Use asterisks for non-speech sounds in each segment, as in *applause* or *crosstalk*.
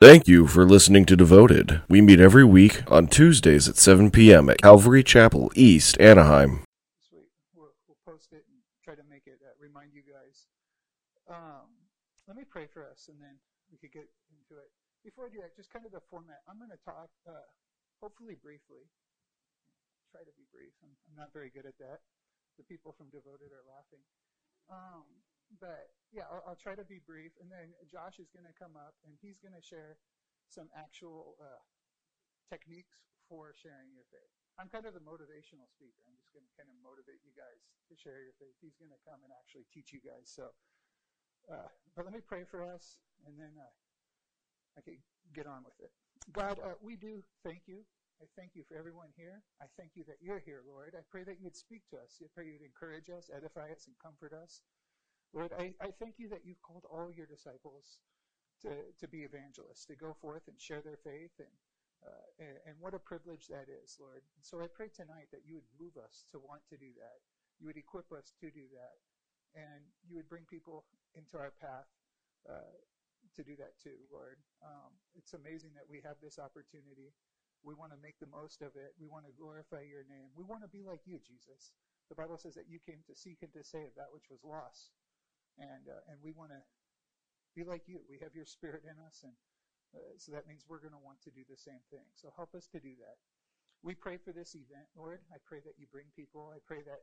Thank you for listening to Devoted. We meet every week on Tuesdays at 7 p.m. at Calvary Chapel, East Anaheim. We'll, we'll post it and try to make it uh, remind you guys. Um, let me pray for us, and then we could get into it. Before I do that, just kind of the format. I'm going to talk, uh, hopefully briefly. Try to be brief. I'm, I'm not very good at that. The people from Devoted are laughing. Um, but yeah, I'll, I'll, try to be brief, and then Josh is going to come up and he's going to share some actual uh, techniques for sharing your faith. I'm kind of the motivational speaker. I'm just going to kind of motivate you guys to share your faith. He's going to come and actually teach you guys. So, uh, but let me pray for us, and then uh, I can get on with it. God, uh, we do thank you. I thank you for everyone here. I thank you that you're here, Lord. I pray that you'd speak to us. I pray you'd encourage us, edify us, and comfort us. Lord, I, I thank you that you've called all your disciples to, to be evangelists, to go forth and share their faith, and, uh, and, and what a privilege that is, Lord. And so I pray tonight that you would move us to want to do that. You would equip us to do that, and you would bring people into our path uh, to do that too, Lord. Um, it's amazing that we have this opportunity. We want to make the most of it. We want to glorify your name. We want to be like you, Jesus. The Bible says that you came to seek and to save that which was lost and uh, and we want to be like you. We have your spirit in us, and uh, so that means we're going to want to do the same thing. So help us to do that. We pray for this event, Lord. I pray that you bring people. I pray that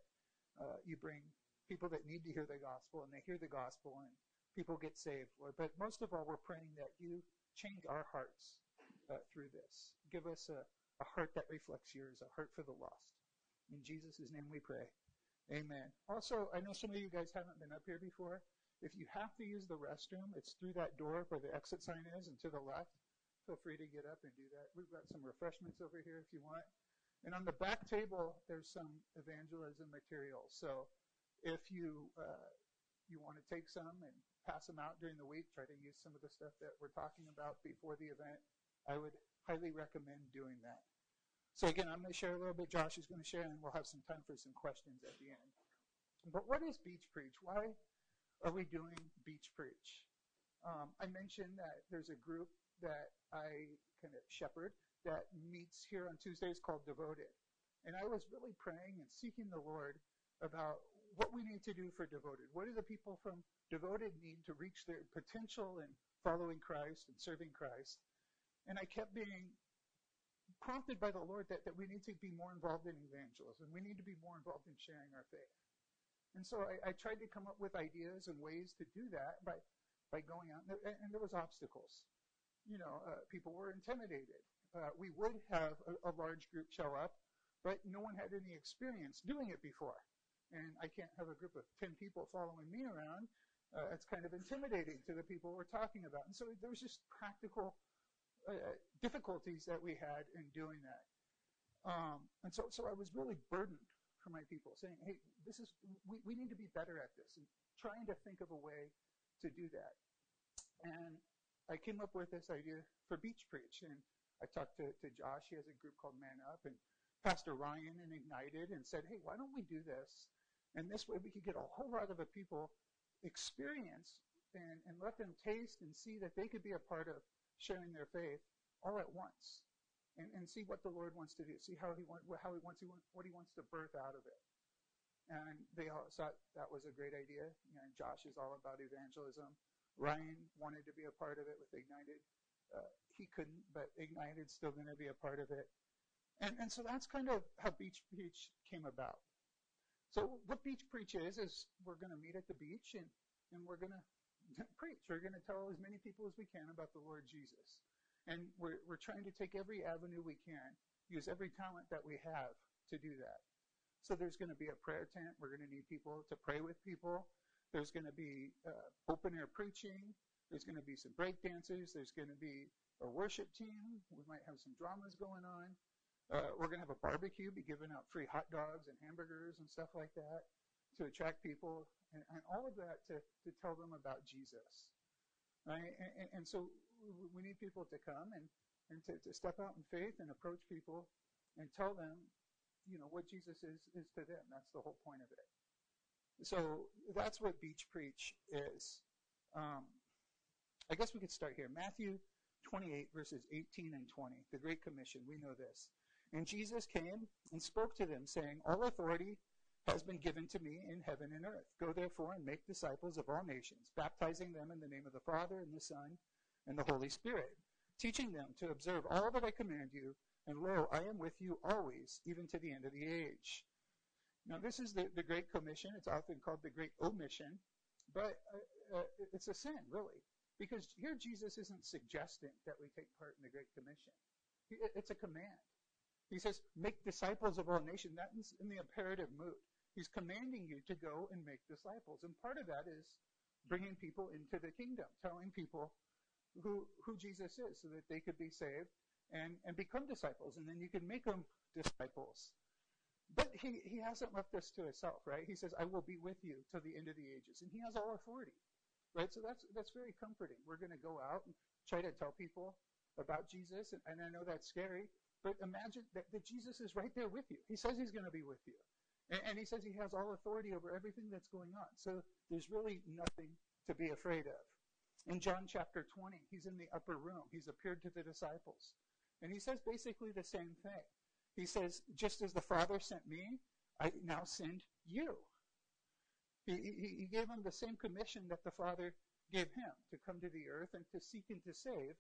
uh, you bring people that need to hear the gospel, and they hear the gospel, and people get saved, Lord. But most of all, we're praying that you change our hearts uh, through this. Give us a, a heart that reflects yours, a heart for the lost. In Jesus' name we pray. Amen. Also, I know some of you guys haven't been up here before. If you have to use the restroom, it's through that door where the exit sign is and to the left. Feel free to get up and do that. We've got some refreshments over here if you want. And on the back table, there's some evangelism materials. So if you uh, you want to take some and pass them out during the week, try to use some of the stuff that we're talking about before the event, I would highly recommend doing that. So again, I'm going to share a little bit. Josh is going to share, and we'll have some time for some questions at the end. But what is Beach Preach? Why are we doing Beach Preach? Um, I mentioned that there's a group that I kind of shepherd that meets here on Tuesdays called Devoted. And I was really praying and seeking the Lord about what we need to do for Devoted. What do the people from Devoted need to reach their potential in following Christ and serving Christ? And I kept being prompted by the Lord that, that we need to be more involved in evangelism. We need to be more involved in sharing our faith. And so I, I tried to come up with ideas and ways to do that by, by going out, and, and there was obstacles. You know, uh, people were intimidated. Uh, we would have a, a large group show up, but no one had any experience doing it before. And I can't have a group of 10 people following me around. Uh, it's kind of intimidating to the people we're talking about. And so there was just practical uh, difficulties that we had in doing that. Um, and so, so I was really burdened for my people, saying, "Hey, this is we, we need to be better at this," and trying to think of a way to do that. And I came up with this idea for Beach Preach, and I talked to, to Josh. He has a group called Man Up, and Pastor Ryan and Ignited, and said, "Hey, why don't we do this? And this way, we could get a whole lot of the people experience and, and let them taste and see that they could be a part of sharing their faith all at once and, and see what the Lord wants to do, see how he, want, how he wants what he wants to birth out of it. And they all thought that was a great idea. You know, Josh is all about evangelism. Ryan wanted to be a part of it with Ignited. Uh, he couldn't, but Ignited's still going to be a part of it. And, and so that's kind of how Beach Preach came about. So what Beach Preach is, is we're going to meet at the beach and, and we're going to preach. We're going to tell as many people as we can about the Lord Jesus. And we're, we're trying to take every avenue we can, use every talent that we have to do that. So there's going to be a prayer tent. We're going to need people to pray with people. There's going to be uh, open air preaching. There's going to be some break dancers. There's going to be a worship team. We might have some dramas going on. Uh, we're going to have a barbecue, be giving out free hot dogs and hamburgers and stuff like that to attract people and, and all of that to, to tell them about Jesus. Right? And, and, so we need people to come and, and to, to step out in faith and approach people and tell them, you know, what Jesus is, is to them. That's the whole point of it. So that's what Beach Preach is. Um, I guess we could start here. Matthew 28, verses 18 and 20. The Great Commission, we know this. And Jesus came and spoke to them, saying, All authority has been given to me in heaven and earth. Go therefore and make disciples of all nations, baptizing them in the name of the Father and the Son and the Holy Spirit, teaching them to observe all that I command you, and lo, I am with you always, even to the end of the age. Now, this is the, the Great Commission. It's often called the Great Omission, but uh, uh, it's a sin, really, because here Jesus isn't suggesting that we take part in the Great Commission. It's a command. He says, make disciples of all nations. That's in the imperative mood. He's commanding you to go and make disciples. And part of that is bringing people into the kingdom, telling people who, who Jesus is so that they could be saved and, and become disciples. And then you can make them disciples. But he, he hasn't left us to himself, right? He says, I will be with you till the end of the ages. And he has all authority, right? So that's, that's very comforting. We're going to go out and try to tell people about Jesus. And, and I know that's scary, but imagine that, that Jesus is right there with you. He says he's going to be with you. And, and he says he has all authority over everything that's going on. So there's really nothing to be afraid of. In John chapter 20, he's in the upper room. He's appeared to the disciples. And he says basically the same thing. He says, just as the Father sent me, I now send you. He, he, he gave them the same commission that the Father gave him to come to the earth and to seek and to save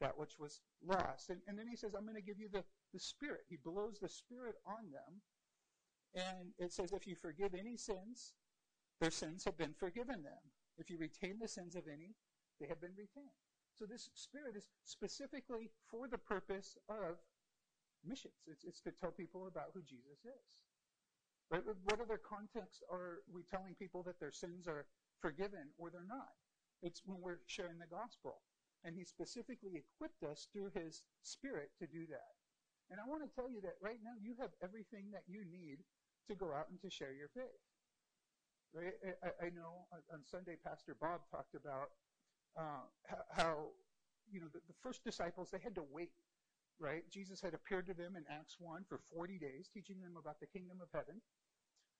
that which was lost. And, and then he says, I'm going to give you the, the Spirit. He blows the Spirit on them. And it says, if you forgive any sins, their sins have been forgiven them. If you retain the sins of any, they have been retained. So this Spirit is specifically for the purpose of missions. It's, it's to tell people about who Jesus is. Right? What other context are we telling people that their sins are forgiven or they're not? It's when we're sharing the gospel. And he specifically equipped us through his spirit to do that. And I want to tell you that right now you have everything that you need to go out and to share your faith. Right? I, I know on Sunday, Pastor Bob talked about uh, how, you know, the, the first disciples, they had to wait, right? Jesus had appeared to them in Acts 1 for 40 days, teaching them about the kingdom of heaven.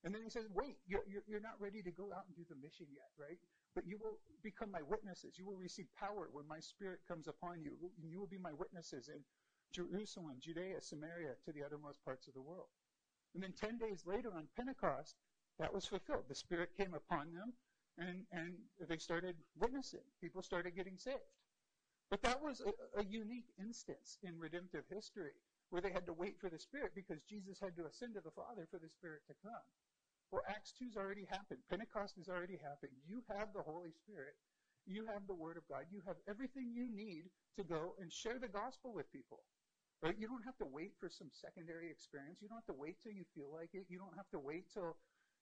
And then he says, wait, you're, you're not ready to go out and do the mission yet, right? But you will become my witnesses. You will receive power when my spirit comes upon you. And you will be my witnesses in Jerusalem, Judea, Samaria, to the uttermost parts of the world. And then 10 days later on Pentecost, that was fulfilled. The Spirit came upon them and, and they started witnessing. People started getting saved. But that was a, a unique instance in redemptive history where they had to wait for the Spirit because Jesus had to ascend to the Father for the Spirit to come. Well, Acts 2's already happened. Pentecost has already happened. You have the Holy Spirit. You have the Word of God. You have everything you need to go and share the gospel with people. Right? You don't have to wait for some secondary experience. You don't have to wait till you feel like it. You don't have to wait till,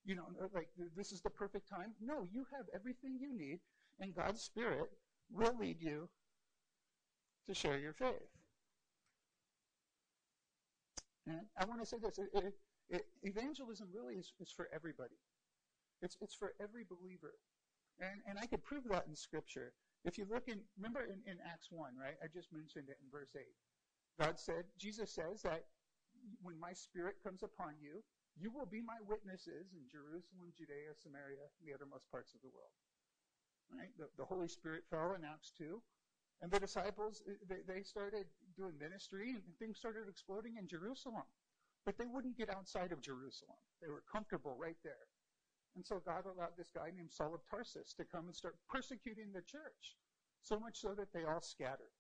you know, like this is the perfect time. No, you have everything you need, and God's Spirit will lead you to share your faith. And I want to say this. It, it, it, evangelism really is, is for everybody. It's, it's for every believer. And, and I could prove that in Scripture. If you look in, remember in, in Acts 1, right? I just mentioned it in verse 8. God said, Jesus says that when my Spirit comes upon you, you will be my witnesses in Jerusalem, Judea, Samaria, and the uttermost parts of the world. Right? The, the Holy Spirit fell in Acts 2. And the disciples, they, they started doing ministry, and things started exploding in Jerusalem. But they wouldn't get outside of Jerusalem. They were comfortable right there. And so God allowed this guy named Saul of Tarsus to come and start persecuting the church, so much so that they all scattered.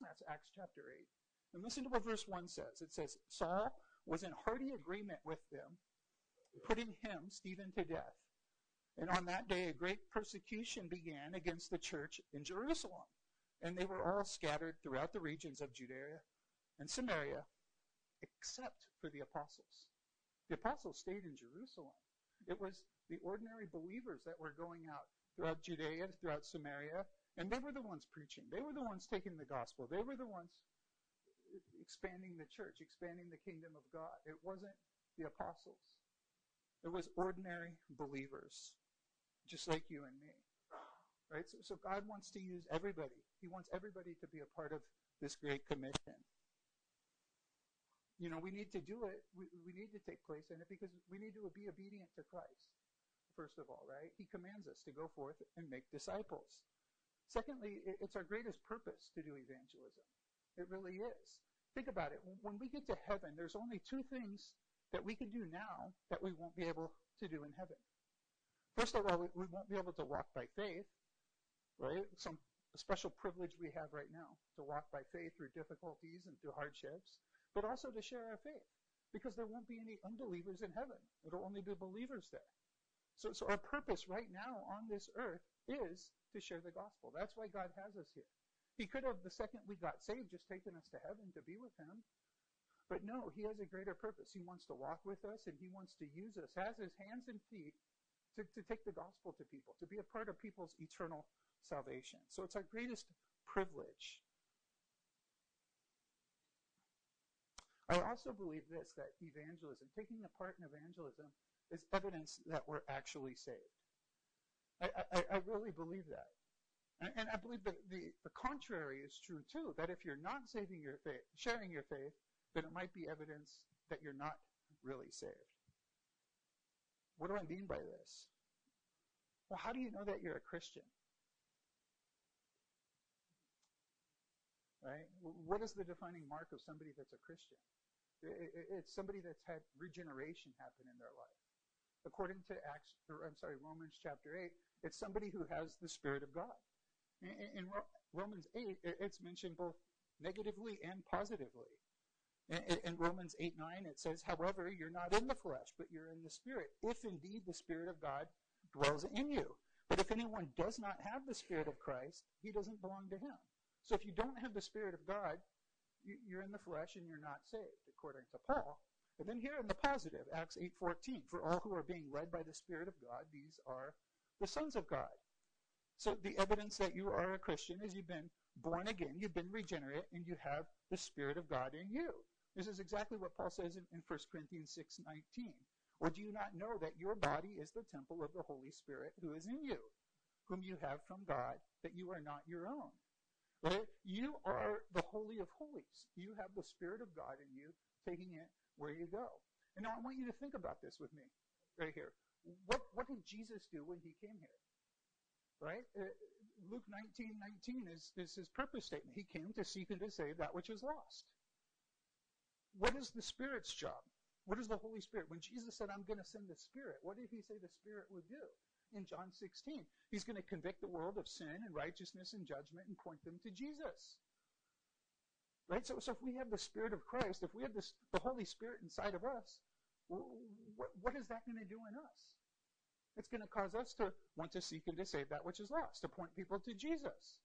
That's Acts chapter 8. And listen to what verse 1 says. It says, Saul was in hearty agreement with them, putting him, Stephen, to death. And on that day, a great persecution began against the church in Jerusalem. And they were all scattered throughout the regions of Judea and Samaria, except for the apostles. The apostles stayed in Jerusalem. It was the ordinary believers that were going out throughout Judea, throughout Samaria, and they were the ones preaching. They were the ones taking the gospel. They were the ones expanding the church, expanding the kingdom of God. It wasn't the apostles. It was ordinary believers, just like you and me. Right? So, so God wants to use everybody. He wants everybody to be a part of this great commission you know, we need to do it. We, we need to take place in it because we need to be obedient to Christ, first of all, right? He commands us to go forth and make disciples. Secondly, it's our greatest purpose to do evangelism. It really is. Think about it. When we get to heaven, there's only two things that we can do now that we won't be able to do in heaven. First of all, we won't be able to walk by faith, right? Some special privilege we have right now to walk by faith through difficulties and through hardships, but also to share our faith because there won't be any unbelievers in heaven. It'll only be believers there. So, so our purpose right now on this earth is to share the gospel. That's why God has us here. He could have, the second we got saved, just taken us to heaven to be with Him. But no, He has a greater purpose. He wants to walk with us and He wants to use us as His hands and feet to, to take the gospel to people, to be a part of people's eternal salvation. So it's our greatest privilege. I also believe this that evangelism, taking a part in evangelism, is evidence that we're actually saved. I, I, I really believe that. And, I believe that the, the contrary is true too, that if you're not saving your faith, sharing your faith, then it might be evidence that you're not really saved. What do I mean by this? Well, how do you know that you're a Christian? Right? What is the defining mark of somebody that's a Christian? It's somebody that's had regeneration happen in their life. According to Acts, or I'm sorry, Romans chapter 8, it's somebody who has the Spirit of God. In Romans 8, it's mentioned both negatively and positively. In Romans 8 9, it says, However, you're not in the flesh, but you're in the Spirit, if indeed the Spirit of God dwells in you. But if anyone does not have the Spirit of Christ, he doesn't belong to him. So if you don't have the Spirit of God, you're in the flesh and you're not saved, according to Paul. And then here in the positive, Acts 8:14, for all who are being led by the Spirit of God, these are the sons of God. So the evidence that you are a Christian is you've been born again, you've been regenerate, and you have the Spirit of God in you. This is exactly what Paul says in, in 1 Corinthians 6:19. Or do you not know that your body is the temple of the Holy Spirit who is in you, whom you have from God, that you are not your own? Right? You are the Holy of Holies. You have the Spirit of God in you, taking it where you go. And now I want you to think about this with me, right here. What, what did Jesus do when he came here? Right? Uh, Luke 19, 19 is, is his purpose statement. He came to seek and to save that which is lost. What is the Spirit's job? What is the Holy Spirit? When Jesus said, I'm going to send the Spirit, what did he say the Spirit would do? In John 16, he's going to convict the world of sin and righteousness and judgment and point them to Jesus. Right? So, so if we have the Spirit of Christ, if we have this, the Holy Spirit inside of us, what, what is that going to do in us? It's going to cause us to want to seek and to save that which is lost, to point people to Jesus.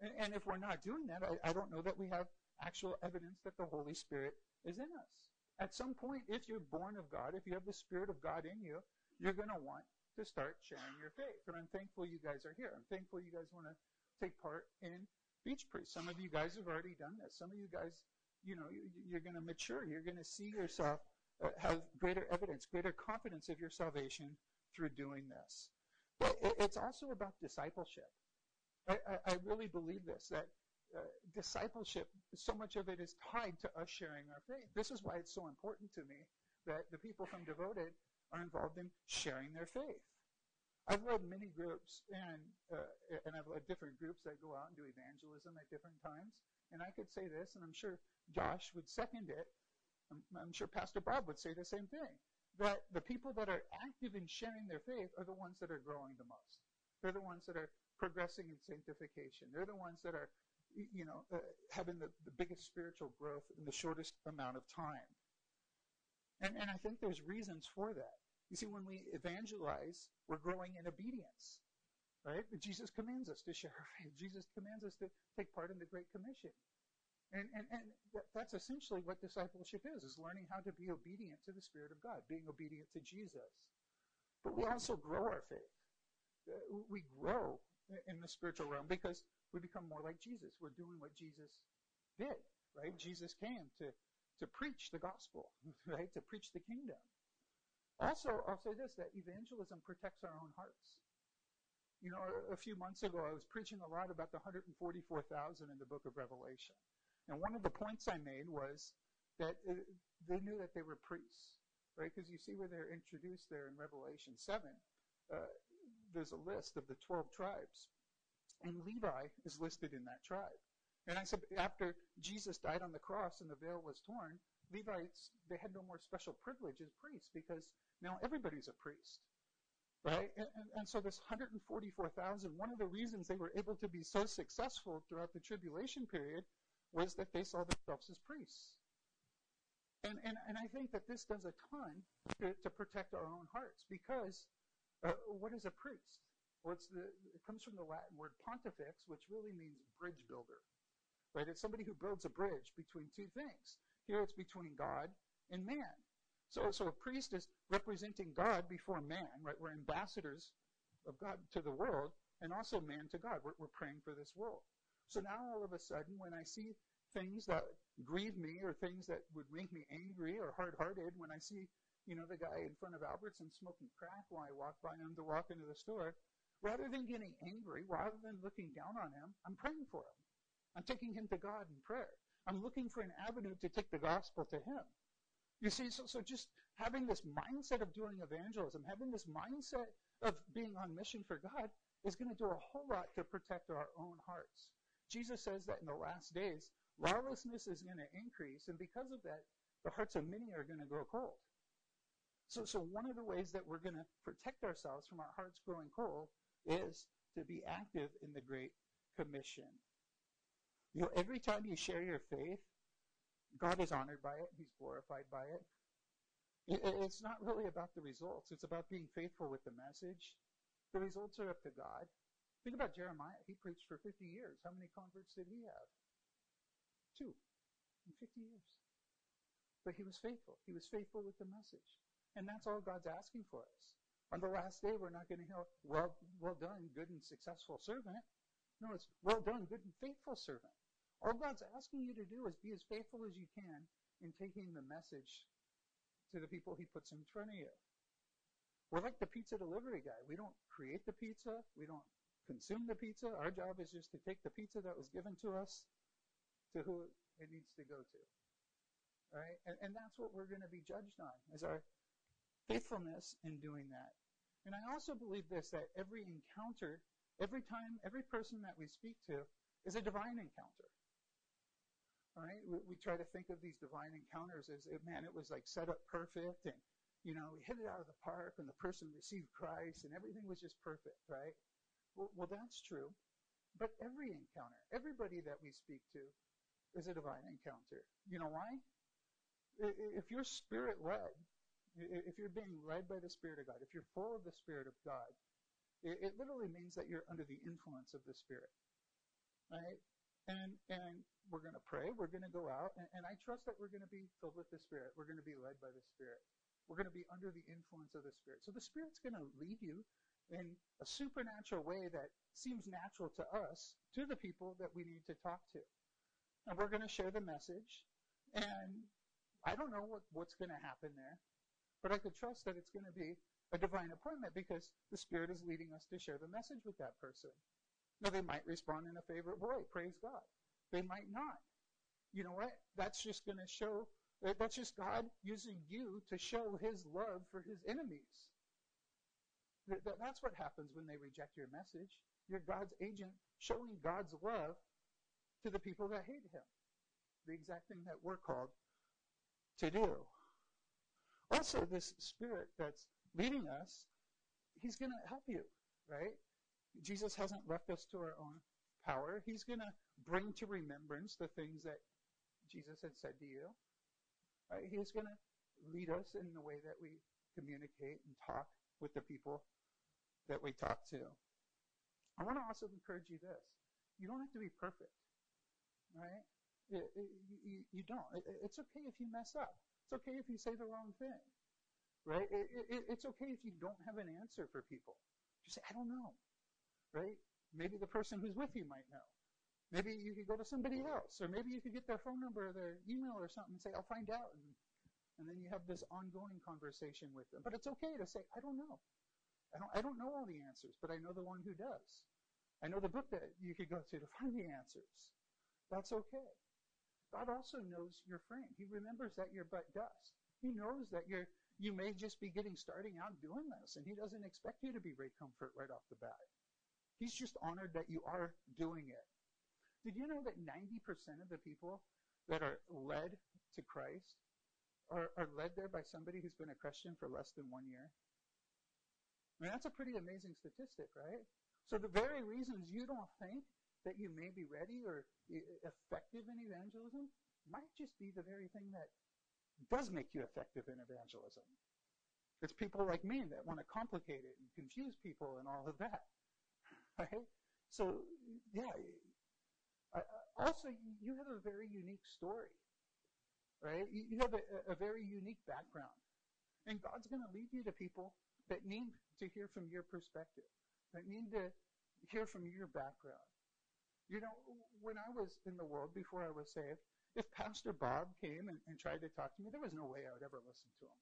And, and if we're not doing that, I, I don't know that we have actual evidence that the Holy Spirit is in us. At some point, if you're born of God, if you have the Spirit of God in you, you're going to want to start sharing your faith. And I'm thankful you guys are here. I'm thankful you guys want to take part in Beach Preach. Some of you guys have already done this. Some of you guys, you know, you're going to mature. You're going to see yourself uh, have greater evidence, greater confidence of your salvation through doing this. But it's also about discipleship. I, I, I really believe this, that uh, discipleship, so much of it is tied to us sharing our faith. This is why it's so important to me that the people from Devoted are involved in sharing their faith. I've led many groups, and uh, and I've led different groups that go out and do evangelism at different times. And I could say this, and I'm sure Josh would second it. I'm, I'm sure Pastor Bob would say the same thing. That the people that are active in sharing their faith are the ones that are growing the most. They're the ones that are progressing in sanctification. They're the ones that are, you know, uh, having the, the biggest spiritual growth in the shortest amount of time. And, and I think there's reasons for that. You see, when we evangelize, we're growing in obedience. Right? Jesus commands us to share our faith. Jesus commands us to take part in the Great Commission. And, and, and that's essentially what discipleship is, is learning how to be obedient to the Spirit of God, being obedient to Jesus. But we also grow our faith. Uh, we grow in the spiritual realm because we become more like Jesus. We're doing what Jesus did, right? Jesus came to, to preach the gospel, *laughs* right? To preach the kingdom. Also, I'll say this, that evangelism protects our own hearts. You know, a, few months ago, I was preaching a lot about the 144,000 in the book of Revelation. And one of the points I made was that uh, they knew that they were priests, right? Because you see where they're introduced there in Revelation 7. Uh, there's a list of the 12 tribes. And Levi is listed in that tribe. And I said, after Jesus died on the cross and the veil was torn, Levites, they had no more special privilege as priests because now everybody's a priest. Right? And, and, and so this 144,000, one of the reasons they were able to be so successful throughout the tribulation period was that they saw themselves as priests. And, and, and I think that this does a ton to, to protect our own hearts because uh, what is a priest? Well, the, it comes from the Latin word pontifex, which really means bridge builder. Right? It's somebody who builds a bridge between two things. Here it's between God and man. So, so a priest is representing God before man, right? We're ambassadors of God to the world and also man to God. We're, we're praying for this world. So now all of a sudden, when I see things that grieve me or things that would make me angry or hard-hearted, when I see, you know, the guy in front of Albertsons smoking crack while I walk by him to walk into the store, rather than getting angry, rather than looking down on him, I'm praying for him. I'm taking him to God in prayer. I'm looking for an avenue to take the gospel to him. You see, so, so just having this mindset of doing evangelism, having this mindset of being on mission for God is going to do a whole lot to protect our own hearts. Jesus says that in the last days, lawlessness is going to increase, and because of that, the hearts of many are going to grow cold. So, so one of the ways that we're going to protect ourselves from our hearts growing cold is to be active in the Great Commission. You know, every time you share your faith, God is honored by it. He's glorified by it. It's not really about the results. It's about being faithful with the message. The results are up to God. Think about Jeremiah. He preached for 50 years. How many converts did he have? Two in 50 years. But he was faithful. He was faithful with the message. And that's all God's asking for us. On the last day, we're not going to hear, well, well done, good and successful servant. No, it's well done, good and faithful servant. All God's asking you to do is be as faithful as you can in taking the message to the people he puts in front of you. We're like the pizza delivery guy. We don't create the pizza. We don't consume the pizza. Our job is just to take the pizza that was given to us to who it needs to go to. All right? And, and that's what we're going to be judged on, is our faithfulness in doing that. And I also believe this, that every encounter, every time, every person that we speak to is a divine encounter. Right? We, we try to think of these divine encounters as, man, it was like set up perfect, and you know, we hit it out of the park, and the person received Christ, and everything was just perfect, right? Well, well that's true. But every encounter, everybody that we speak to, is a divine encounter. You know why? If you're spirit led, if you're being led by the Spirit of God, if you're full of the Spirit of God, it, it literally means that you're under the influence of the Spirit. Right? And, and we're going to pray. We're going to go out. And, and I trust that we're going to be filled with the Spirit. We're going to be led by the Spirit. We're going to be under the influence of the Spirit. So the Spirit's going to lead you in a supernatural way that seems natural to us to the people that we need to talk to. And we're going to share the message. And I don't know what, what's going to happen there. But I could trust that it's going to be a divine appointment because the Spirit is leading us to share the message with that person. Now, they might respond in a favorable way. Praise God. They might not. You know what? That's just going to show, that's just God using you to show his love for his enemies. That's what happens when they reject your message. You're God's agent showing God's love to the people that hate him. The exact thing that we're called to do. Also, this spirit that's leading us, he's going to help you, right? Jesus hasn't left us to our own power. He's going to bring to remembrance the things that Jesus had said to you. Right? He's going to lead us in the way that we communicate and talk with the people that we talk to. I want to also encourage you this. You don't have to be perfect, right? It, it, you, you, don't. It, it's okay if you mess up. It's okay if you say the wrong thing, right? it's okay if you don't have an answer for people. Just say, I don't know right? Maybe the person who's with you might know. Maybe you could go to somebody else, or maybe you could get their phone number or their email or something and say, I'll find out. And, and then you have this ongoing conversation with them. But it's okay to say, I don't know. I don't, I don't know all the answers, but I know the one who does. I know the book that you could go to to find the answers. That's okay. God also knows your frame. He remembers that you're but dust. He knows that you're you may just be getting starting out doing this, and he doesn't expect you to be great comfort right off the bat. He's just honored that you are doing it. Did you know that 90% of the people that are led to Christ are, are led there by somebody who's been a Christian for less than one year? I mean, that's a pretty amazing statistic, right? So the very reasons you don't think that you may be ready or effective in evangelism might just be the very thing that does make you effective in evangelism. It's people like me that want to complicate it and confuse people and all of that. *laughs* Right? So, yeah. also, you have a very unique story. Right? You have a, a very unique background. And God's going to lead you to people that need to hear from your perspective, that need to hear from your background. You know, when I was in the world before I was saved, if Pastor Bob came and, and tried to talk to me, there was no way I would ever listen to him.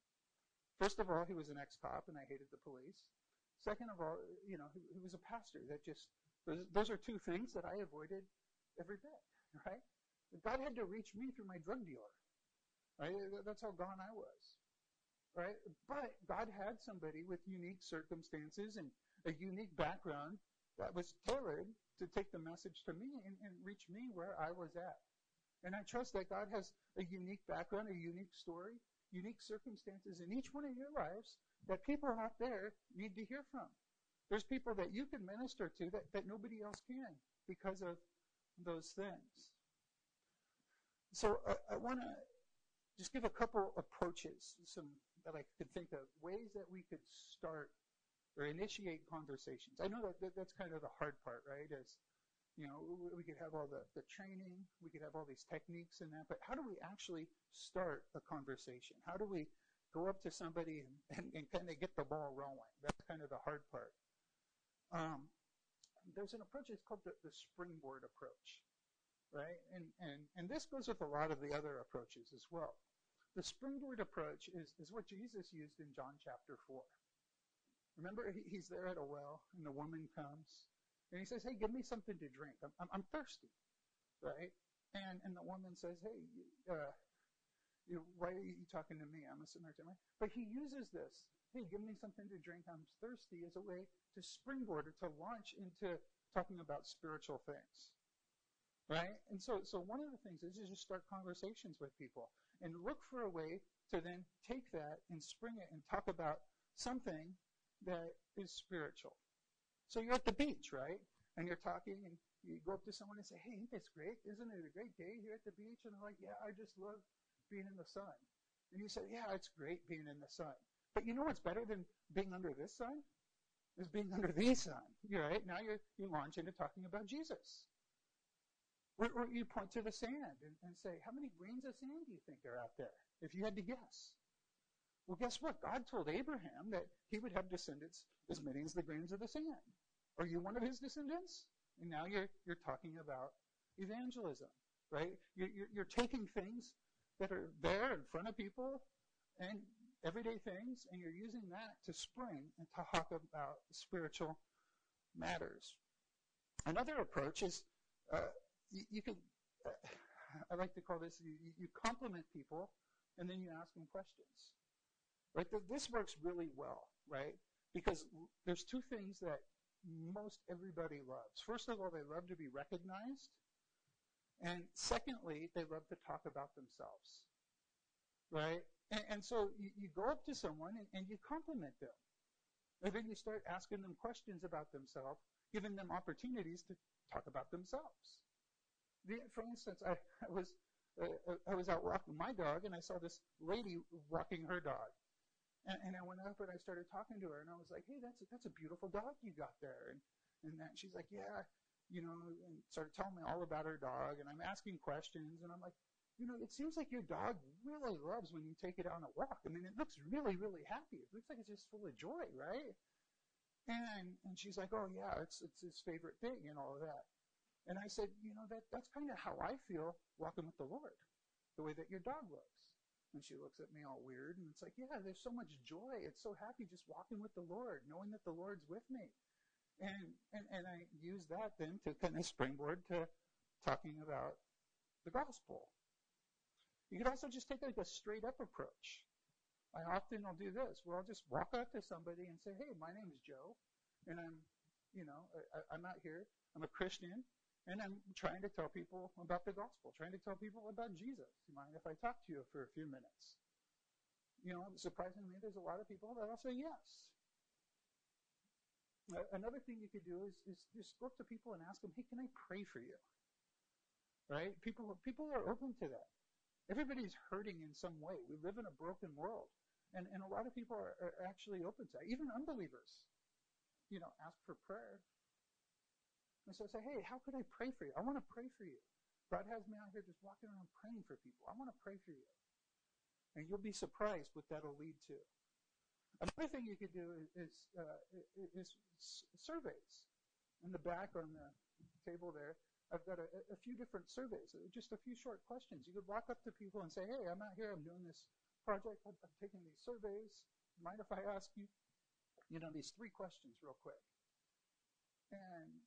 First of all, he was an ex-cop and I hated the police. Second of all, you know, he, he was a pastor that just, those, those are two things that I avoided every day, right? God had to reach me through my drug dealer, right? That's how gone I was, right? But God had somebody with unique circumstances and a unique background that was tailored to take the message to me and, and reach me where I was at. And I trust that God has a unique background, a unique story, unique circumstances in each one of your lives that people out there need to hear from. There's people that you can minister to that, that nobody else can because of those things. So uh, I, I want to just give a couple approaches, some that I could think of, ways that we could start or initiate conversations. I know that, that that's kind of the hard part, right? Is you know, we could have all the, the training, we could have all these techniques and that, but how do we actually start a conversation? How do we go up to somebody and, and, and kind of get the ball rolling? That's kind of the hard part. Um, there's an approach, it's called the, the springboard approach, right? And, and, and this goes with a lot of the other approaches as well. The springboard approach is, is what Jesus used in John chapter 4. Remember, he's there at a well, and the woman comes, and he says, hey, give me something to drink. I'm, I'm, I'm thirsty, right? And, and the woman says, hey, uh, you why are you talking to me? I'm a Samaritan. But he uses this, hey, give me something to drink. I'm thirsty as a way to springboard or to launch into talking about spiritual things. Right? And so, so one of the things is to just start conversations with people and look for a way to then take that and spring it and talk about something that is spiritual. So you're at the beach, right? And you're talking and you go up to someone and say, hey, ain't this great? Isn't it a great day here at the beach? And they're like, yeah, I just love being in the sun. And you say, yeah, it's great being in the sun. But you know what's better than being under this sun? Is being under the Son. You're right? Now you're, you launch into talking about Jesus. Or, or you point to the sand and, and say, how many grains of sand do you think are out there? If you had to guess. Well, guess what? God told Abraham that he would have descendants as many as the grains of the sand. Are you one of his descendants? And now you're, you're talking about evangelism, right? You're, you're, taking things that are there in front of people and everyday things, and you're using that to spring and to talk about spiritual matters. Another approach is uh, you, you, can, uh, I like to call this, you, you compliment people and then you ask them questions. Right? This works really well, right? Because there's two things that most everybody loves. First of all, they love to be recognized. And secondly, they love to talk about themselves. Right? And, and so you, you, go up to someone and, and you compliment them. And then you start asking them questions about themselves, giving them opportunities to talk about themselves. The, for instance, I, I was uh, I was out walking my dog, and I saw this lady walking her dog. And, and I went up and I started talking to her, and I was like, "Hey, that's a, that's a beautiful dog you got there." And and that she's like, "Yeah," you know, and started telling me all about her dog. And I'm asking questions, and I'm like, "You know, it seems like your dog really loves when you take it on a walk. I mean, it looks really, really happy. It looks like it's just full of joy, right?" And and she's like, "Oh yeah, it's it's his favorite thing and all of that." And I said, "You know, that that's kind of how I feel walking with the Lord, the way that your dog looks." And she looks at me all weird, and it's like, yeah, there's so much joy. It's so happy just walking with the Lord, knowing that the Lord's with me. And, and, and I use that then to kind of springboard to talking about the gospel. You could also just take like a straight up approach. I often will do this where I'll just walk up to somebody and say, hey, my name is Joe, and I'm You know, I, I'm out here. I'm a Christian, and I'm trying to tell people about the gospel, trying to tell people about Jesus. You mind if I talk to you for a few minutes? You know, surprisingly, there's a lot of people that'll say yes. Another thing you could do is, is just go up to people and ask them, hey, can I pray for you? Right? People, people are open to that. Everybody's hurting in some way. We live in a broken world. And, and a lot of people are, are actually open to that. Even unbelievers, you know, ask for prayer. And so say, hey, how could I pray for you? I want to pray for you. God has me out here just walking around praying for people. I want to pray for you. And you'll be surprised what that'll lead to. Another thing you could do is, uh, is surveys. In the back on the table there, I've got a, a, few different surveys, just a few short questions. You could walk up to people and say, hey, I'm out here, I'm doing this project, I'm, I'm taking these surveys. Mind if I ask you, you know, these three questions real quick? And,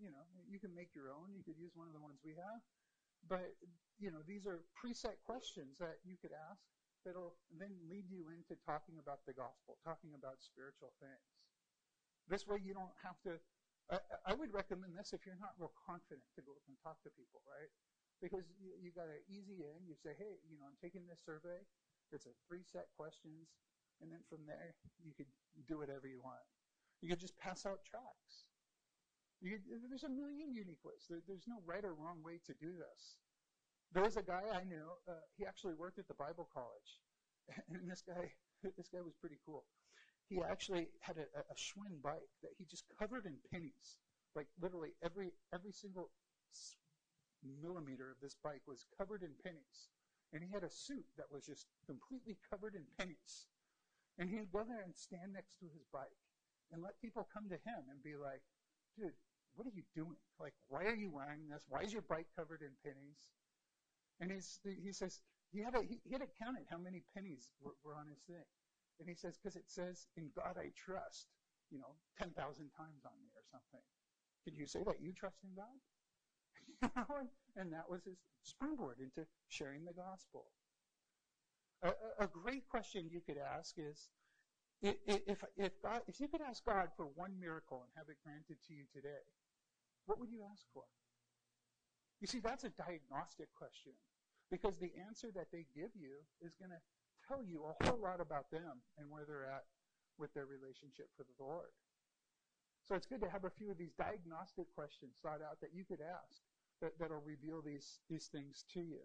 you know, you can make your own. You could use one of the ones we have. But, you know, these are preset questions that you could ask that'll then lead you into talking about the gospel, talking about spiritual things. This way you don't have to I, I would recommend this if you're not real confident to go up and talk to people, right? Because you, you got an easy in. You say, hey, you know, I'm taking this survey. It's a three set questions, and then from there you could do whatever you want. You could just pass out tracts. You, there's a million unique ways. There, there's no right or wrong way to do this. There was a guy I knew. Uh, he actually worked at the Bible college, *laughs* and this guy, *laughs* this guy was pretty cool he actually had a, a Schwinn bike that he just covered in pennies. Like literally every every single millimeter of this bike was covered in pennies. And he had a suit that was just completely covered in pennies. And he'd go there and stand next to his bike and let people come to him and be like, dude, what are you doing? Like, why are you wearing this? Why is your bike covered in pennies? And he's, he says, he had, a, he, had counted how many pennies were, were on his thing. And he says, because it says, in God I trust, you know, 10,000 times on me or something. Can you say that you trust in God? *laughs* and that was his springboard into sharing the gospel. A, a, great question you could ask is, if, if, God, if you could ask God for one miracle and have it granted to you today, what would you ask for? You see, that's a diagnostic question because the answer that they give you is going to tell you a whole lot about them and where they're at with their relationship for the Lord. So it's good to have a few of these diagnostic questions thought out that you could ask that, that'll reveal these, these things to you.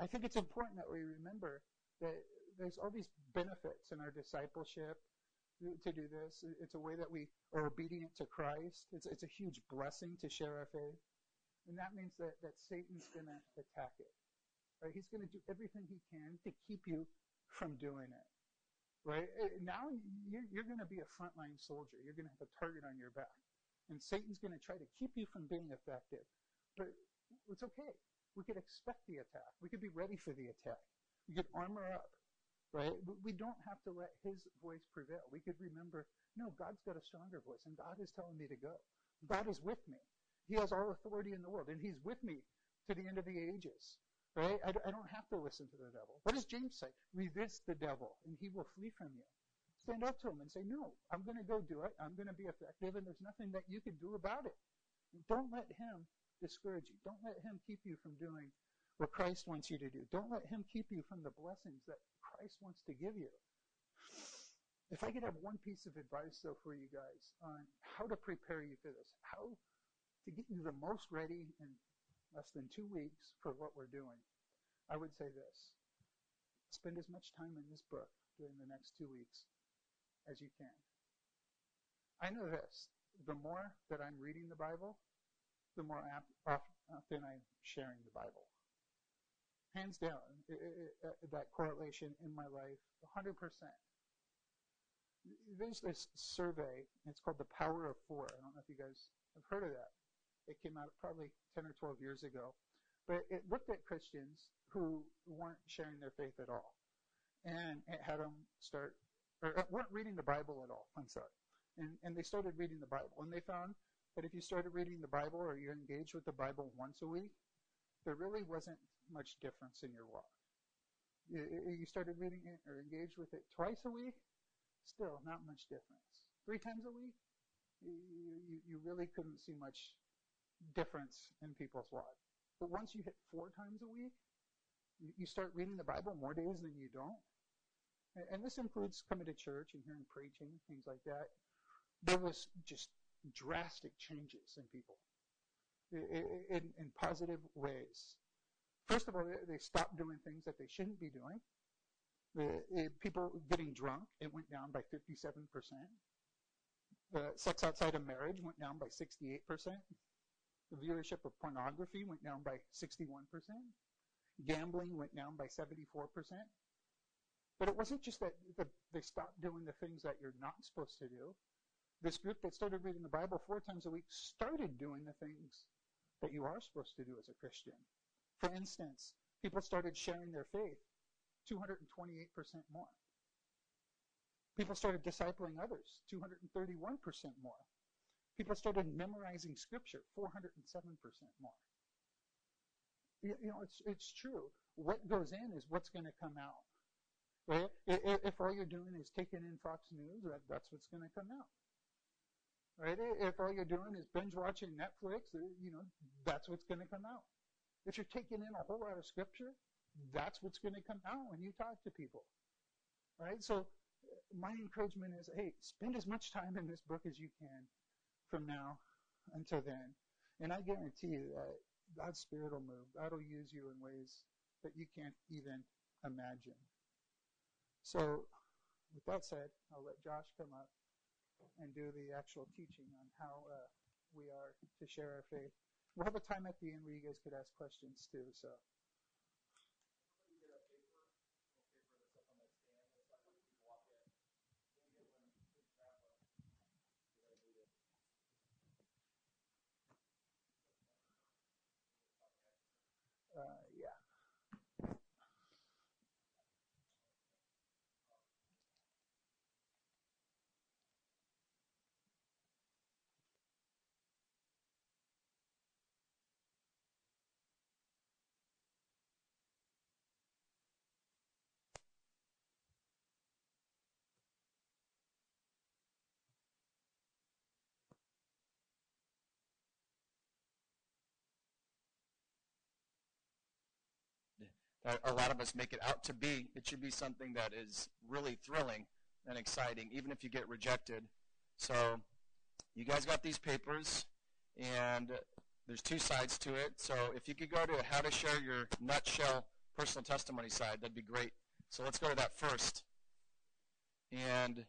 I think it's important that we remember that there's all these benefits in our discipleship to do this. It's a way that we are obedient to Christ. It's, it's a huge blessing to share our faith. And that means that, that Satan's going to attack it. Right? He's going to do everything he can to keep you from doing it. Right? Now you're, you're going to be a frontline soldier. You're going to have a target on your back. And Satan's going to try to keep you from being effective. But it's okay. We could expect the attack. We could be ready for the attack. We could armor up. Right? We don't have to let his voice prevail. We could remember, no, God's got a stronger voice, and God is telling me to go. God is with me. He has all authority in the world, and He's with me to the end of the ages. Right? I, I don't have to listen to the devil. What does James say? Resist the devil, and he will flee from you. Stand up to him and say, No, I'm going to go do it. I'm going to be effective, and there's nothing that you can do about it. Don't let him discourage you. Don't let him keep you from doing what Christ wants you to do. Don't let him keep you from the blessings that Christ wants to give you. If I could have one piece of advice, though, for you guys on how to prepare you for this, how to get you the most ready in less than two weeks for what we're doing, I would say this. Spend as much time in this book during the next two weeks as you can. I know this. The more that I'm reading the Bible, the more often I'm sharing the Bible. Hands down, it, it, it, that correlation in my life, 100%. There's this survey, it's called The Power of Four. I don't know if you guys have heard of that. It came out probably 10 or 12 years ago. But it looked at Christians who weren't sharing their faith at all. And it had them start, or uh, weren't reading the Bible at all, I'm sorry. And, and they started reading the Bible. And they found that if you started reading the Bible or you engaged with the Bible once a week, there really wasn't much difference in your walk. You, started reading it or engaged with it twice a week, still not much difference. three times a week, you, you, you really couldn't see much difference in people's lives. But once you hit four times a week, you, start reading the Bible more days than you don't. And, and this includes coming to church and hearing preaching, things like that. There was just drastic changes in people in, in positive ways. First of all, they stopped doing things that they shouldn't be doing. The, people getting drunk, it went down by 57%. The sex outside of marriage went down by 68%. The viewership of pornography went down by 61%. Gambling went down by 74%. But it wasn't just that they stopped doing the things that you're not supposed to do. This group that started reading the Bible four times a week started doing the things that you are supposed to do as a Christian. For instance, people started sharing their faith 228% more. People started discipling others 231% more. People started memorizing scripture 407% more. You, you know, it's, it's true. What goes in is what's going to come out. Right? If all you're doing is taking in Fox News, that's what's going to come out. Right? If all you're doing is binge watching Netflix, you know, that's what's going to come out. If you're taking in a whole lot of scripture, that's what's going to come out when you talk to people. Right? So my encouragement is, hey, spend as much time in this book as you can from now until then. And I guarantee you that God's Spirit will move. God will use you in ways that you can't even imagine. So, with that said, I'll let Josh come up and do the actual teaching on how uh, we are to share our faith. We'll have a time at the end where you guys could ask questions too. So. Uh, a lot of us make it out to be. It should be something that is really thrilling and exciting, even if you get rejected. So, you guys got these papers, and there's two sides to it. So, if you could go to how to share your nutshell personal testimony side, that'd be great. So, let's go to that first. And,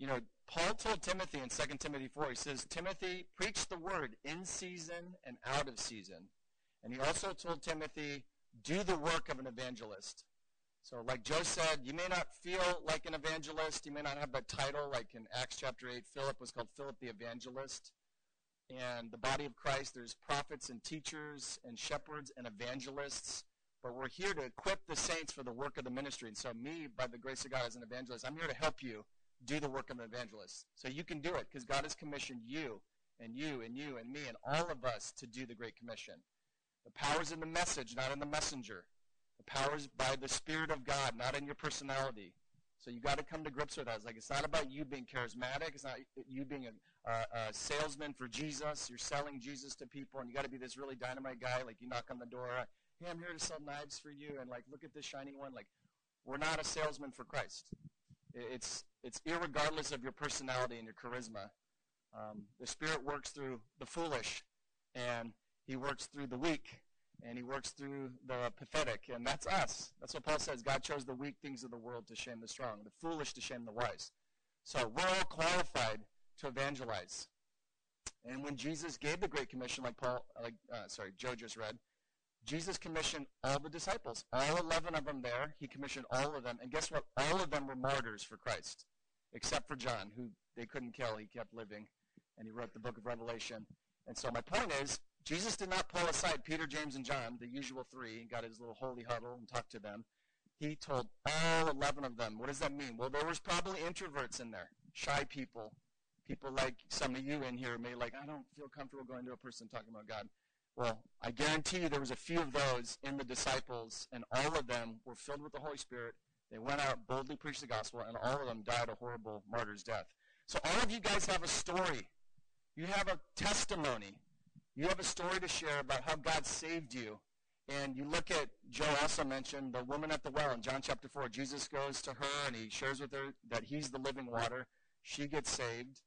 you know, Paul told Timothy in 2 Timothy 4, he says, Timothy, preach the word in season and out of season. And he also told Timothy, do the work of an evangelist. So, like Joe said, you may not feel like an evangelist. You may not have that title, like in Acts chapter 8, Philip was called Philip the Evangelist. And the body of Christ, there's prophets and teachers and shepherds and evangelists. But we're here to equip the saints for the work of the ministry. And so, me, by the grace of God, as an evangelist, I'm here to help you do the work of an evangelist. So you can do it because God has commissioned you and you and you and me and all of us to do the Great Commission. The power is in the message, not in the messenger. The power is by the Spirit of God, not in your personality. So you got to come to grips with that. It's like it's not about you being charismatic. It's not you being a, a, a salesman for Jesus. You're selling Jesus to people, and you got to be this really dynamite guy. Like you knock on the door, hey, I'm here to sell knives for you, and like look at this shiny one. Like we're not a salesman for Christ. It's it's irregardless of your personality and your charisma. Um, the Spirit works through the foolish, and he works through the weak, and he works through the pathetic, and that's us. That's what Paul says. God chose the weak things of the world to shame the strong, the foolish to shame the wise. So we're all qualified to evangelize. And when Jesus gave the Great Commission, like Paul, like uh, sorry, Joe just read, Jesus commissioned all the disciples, all eleven of them there. He commissioned all of them, and guess what? All of them were martyrs for Christ, except for John, who they couldn't kill. He kept living, and he wrote the book of Revelation. And so my point is, Jesus did not pull aside Peter, James, and John, the usual three, and got his little holy huddle and talked to them. He told all 11 of them. What does that mean? Well, there was probably introverts in there, shy people, people like some of you in here may like, I don't feel comfortable going to a person talking about God. Well, I guarantee you there was a few of those in the disciples, and all of them were filled with the Holy Spirit. They went out, boldly preached the gospel, and all of them died a horrible martyr's death. So all of you guys have a story. You have a testimony. You have a story to share about how God saved you. And you look at, Joe also mentioned the woman at the well in John chapter 4. Jesus goes to her and he shares with her that he's the living water. She gets saved.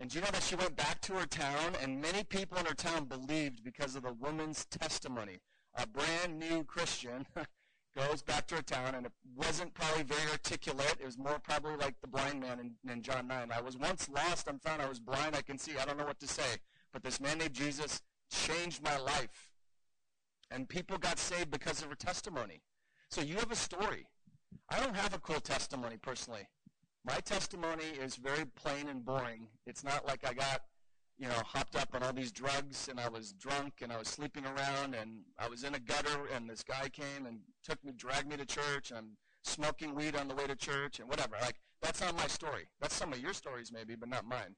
And do you know that she went back to her town and many people in her town believed because of the woman's testimony. A brand new Christian *laughs* goes back to her town, and it wasn't probably very articulate. It was more probably like the blind man in, in John 9. I was once lost, I'm found, I was blind, I can see, I don't know what to say. But this man named Jesus changed my life. And people got saved because of her testimony. So you have a story. I don't have a cool testimony personally. My testimony is very plain and boring. It's not like I got you know, hopped up on all these drugs and I was drunk and I was sleeping around and I was in a gutter and this guy came and took me, dragged me to church and I'm smoking weed on the way to church and whatever. Like, that's not my story. That's some of your stories maybe, but not mine.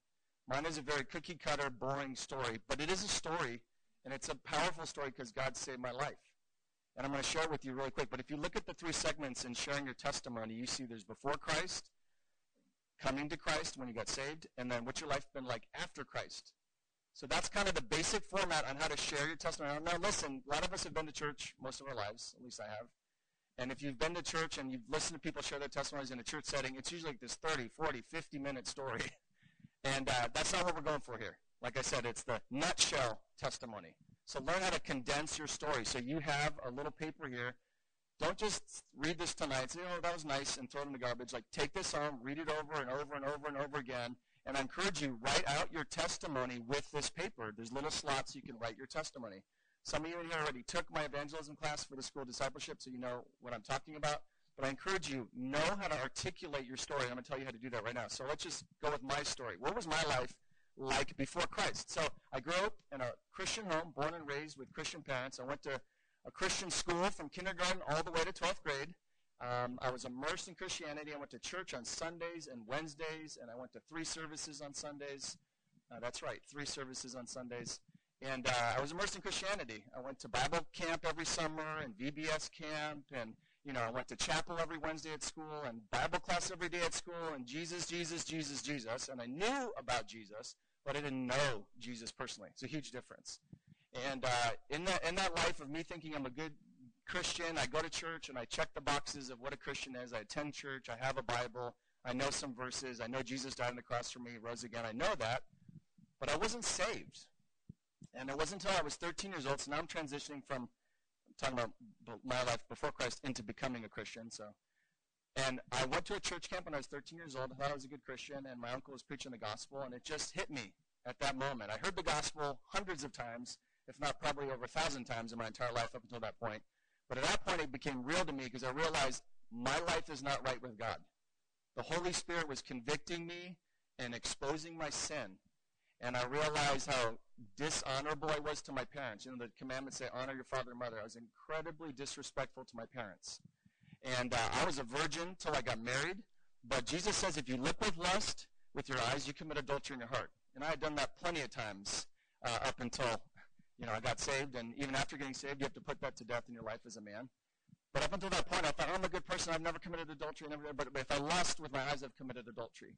Mine is a very cookie cutter, boring story, but it is a story and it's a powerful story because God saved my life. And I'm going to share it with you really quick. But if you look at the three segments in sharing your testimony, you see there's before Christ, coming to Christ when you got saved, and then what's your life been like after Christ? So that's kind of the basic format on how to share your testimony. Now, listen, a lot of us have been to church most of our lives, at least I have. And if you've been to church and you've listened to people share their testimonies in a church setting, it's usually like this 30, 40, 50 minute story. *laughs* And uh, that's not what we're going for here. Like I said, it's the nutshell testimony. So learn how to condense your story. So you have a little paper here don't just read this tonight, say, oh, that was nice, and throw it in the garbage. Like, take this home, read it over and over and over and over again, and I encourage you, write out your testimony with this paper. There's little slots you can write your testimony. Some of you here already took my evangelism class for the school discipleship, so you know what I'm talking about. But I encourage you, know how to articulate your story. I'm going to tell you how to do that right now. So let's just go with my story. What was my life like before Christ? So I grew up in a Christian home, born and raised with Christian parents. I went to a Christian school from kindergarten all the way to 12th grade. Um, I was immersed in Christianity. I went to church on Sundays and Wednesdays, and I went to three services on Sundays. Uh, that's right, three services on Sundays. And uh, I was immersed in Christianity. I went to Bible camp every summer and VBS camp, and you know, I went to chapel every Wednesday at school and Bible class every day at school, and Jesus, Jesus, Jesus, Jesus. And I knew about Jesus, but I didn't know Jesus personally. It's a huge difference. And uh, in that in that life of me thinking I'm a good Christian, I go to church and I check the boxes of what a Christian is. I attend church. I have a Bible. I know some verses. I know Jesus died on the cross for me, rose again. I know that, but I wasn't saved. And it wasn't until I was 13 years old. So now I'm transitioning from talking about my life before Christ into becoming a Christian. So, and I went to a church camp when I was 13 years old. I thought I was a good Christian, and my uncle was preaching the gospel, and it just hit me at that moment. I heard the gospel hundreds of times if not probably over a thousand times in my entire life up until that point. But at that point, it became real to me because I realized my life is not right with God. The Holy Spirit was convicting me and exposing my sin. And I realized how dishonorable I was to my parents. You know, the commandments say, honor your father and mother. I was incredibly disrespectful to my parents. And uh, I was a virgin till I got married. But Jesus says if you look with lust with your eyes, you commit adultery in your heart. And I had done that plenty of times uh, up until you know, I got saved, and even after getting saved, you have to put that to death in your life as a man. But up until that point, I thought, I'm a good person. I've never committed adultery. Never, but if I lust with my eyes, I've committed adultery.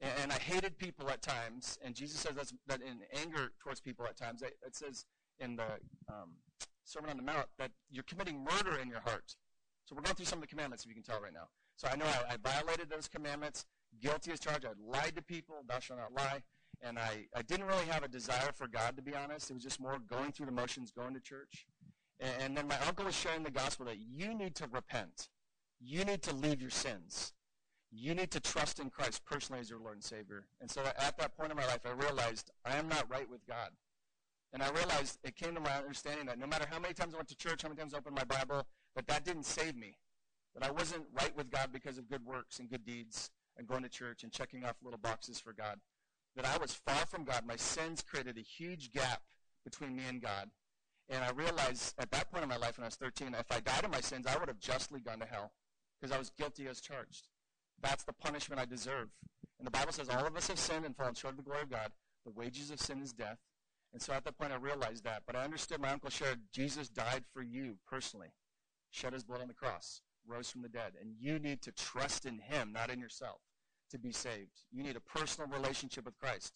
And, I hated people at times. And Jesus says that's, that in anger towards people at times. It, it says in the um, Sermon on the Mount that you're committing murder in your heart. So we're going through some of the commandments, if you can tell right now. So I know I, I violated those commandments, guilty as charged. I lied to people, thou shalt not lie and I, I didn't really have a desire for God, to be honest. It was just more going through the motions, going to church. And, and then my uncle was sharing the gospel that you need to repent. You need to leave your sins. You need to trust in Christ personally as your Lord and Savior. And so at that point in my life, I realized I am not right with God. And I realized it came to my understanding that no matter how many times I went to church, how many times I opened my Bible, that that didn't save me. That I wasn't right with God because of good works and good deeds and going to church and checking off little boxes for God that I was far from God. My sins created a huge gap between me and God. And I realized at that point in my life when I was 13, if I died in my sins, I would have justly gone to hell because I was guilty as charged. That's the punishment I deserve. And the Bible says all of us have sinned and fallen short of the glory of God. The wages of sin is death. And so at that point I realized that. But I understood my uncle shared Jesus died for you personally, shed his blood on the cross. rose from the dead. And you need to trust in him, not in yourself, to be saved. You need a personal relationship with Christ.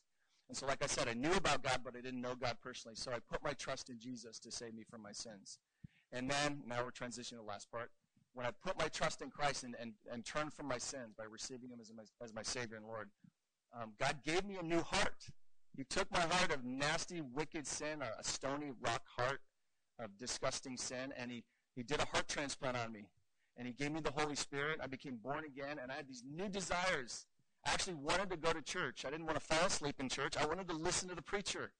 And so, like I said, I knew about God, but I didn't know God personally. So I put my trust in Jesus to save me from my sins. And then, now we're transitioning to the last part. When I put my trust in Christ and, and, and turned from my sins by receiving him as my, as my Savior and Lord, um, God gave me a new heart. He took my heart of nasty, wicked sin, a, a stony rock heart of disgusting sin, and he, he did a heart transplant on me. And he gave me the Holy Spirit. I became born again, and I had these new desires. I actually wanted to go to church. I didn't want to fall asleep in church. I wanted to listen to the preacher.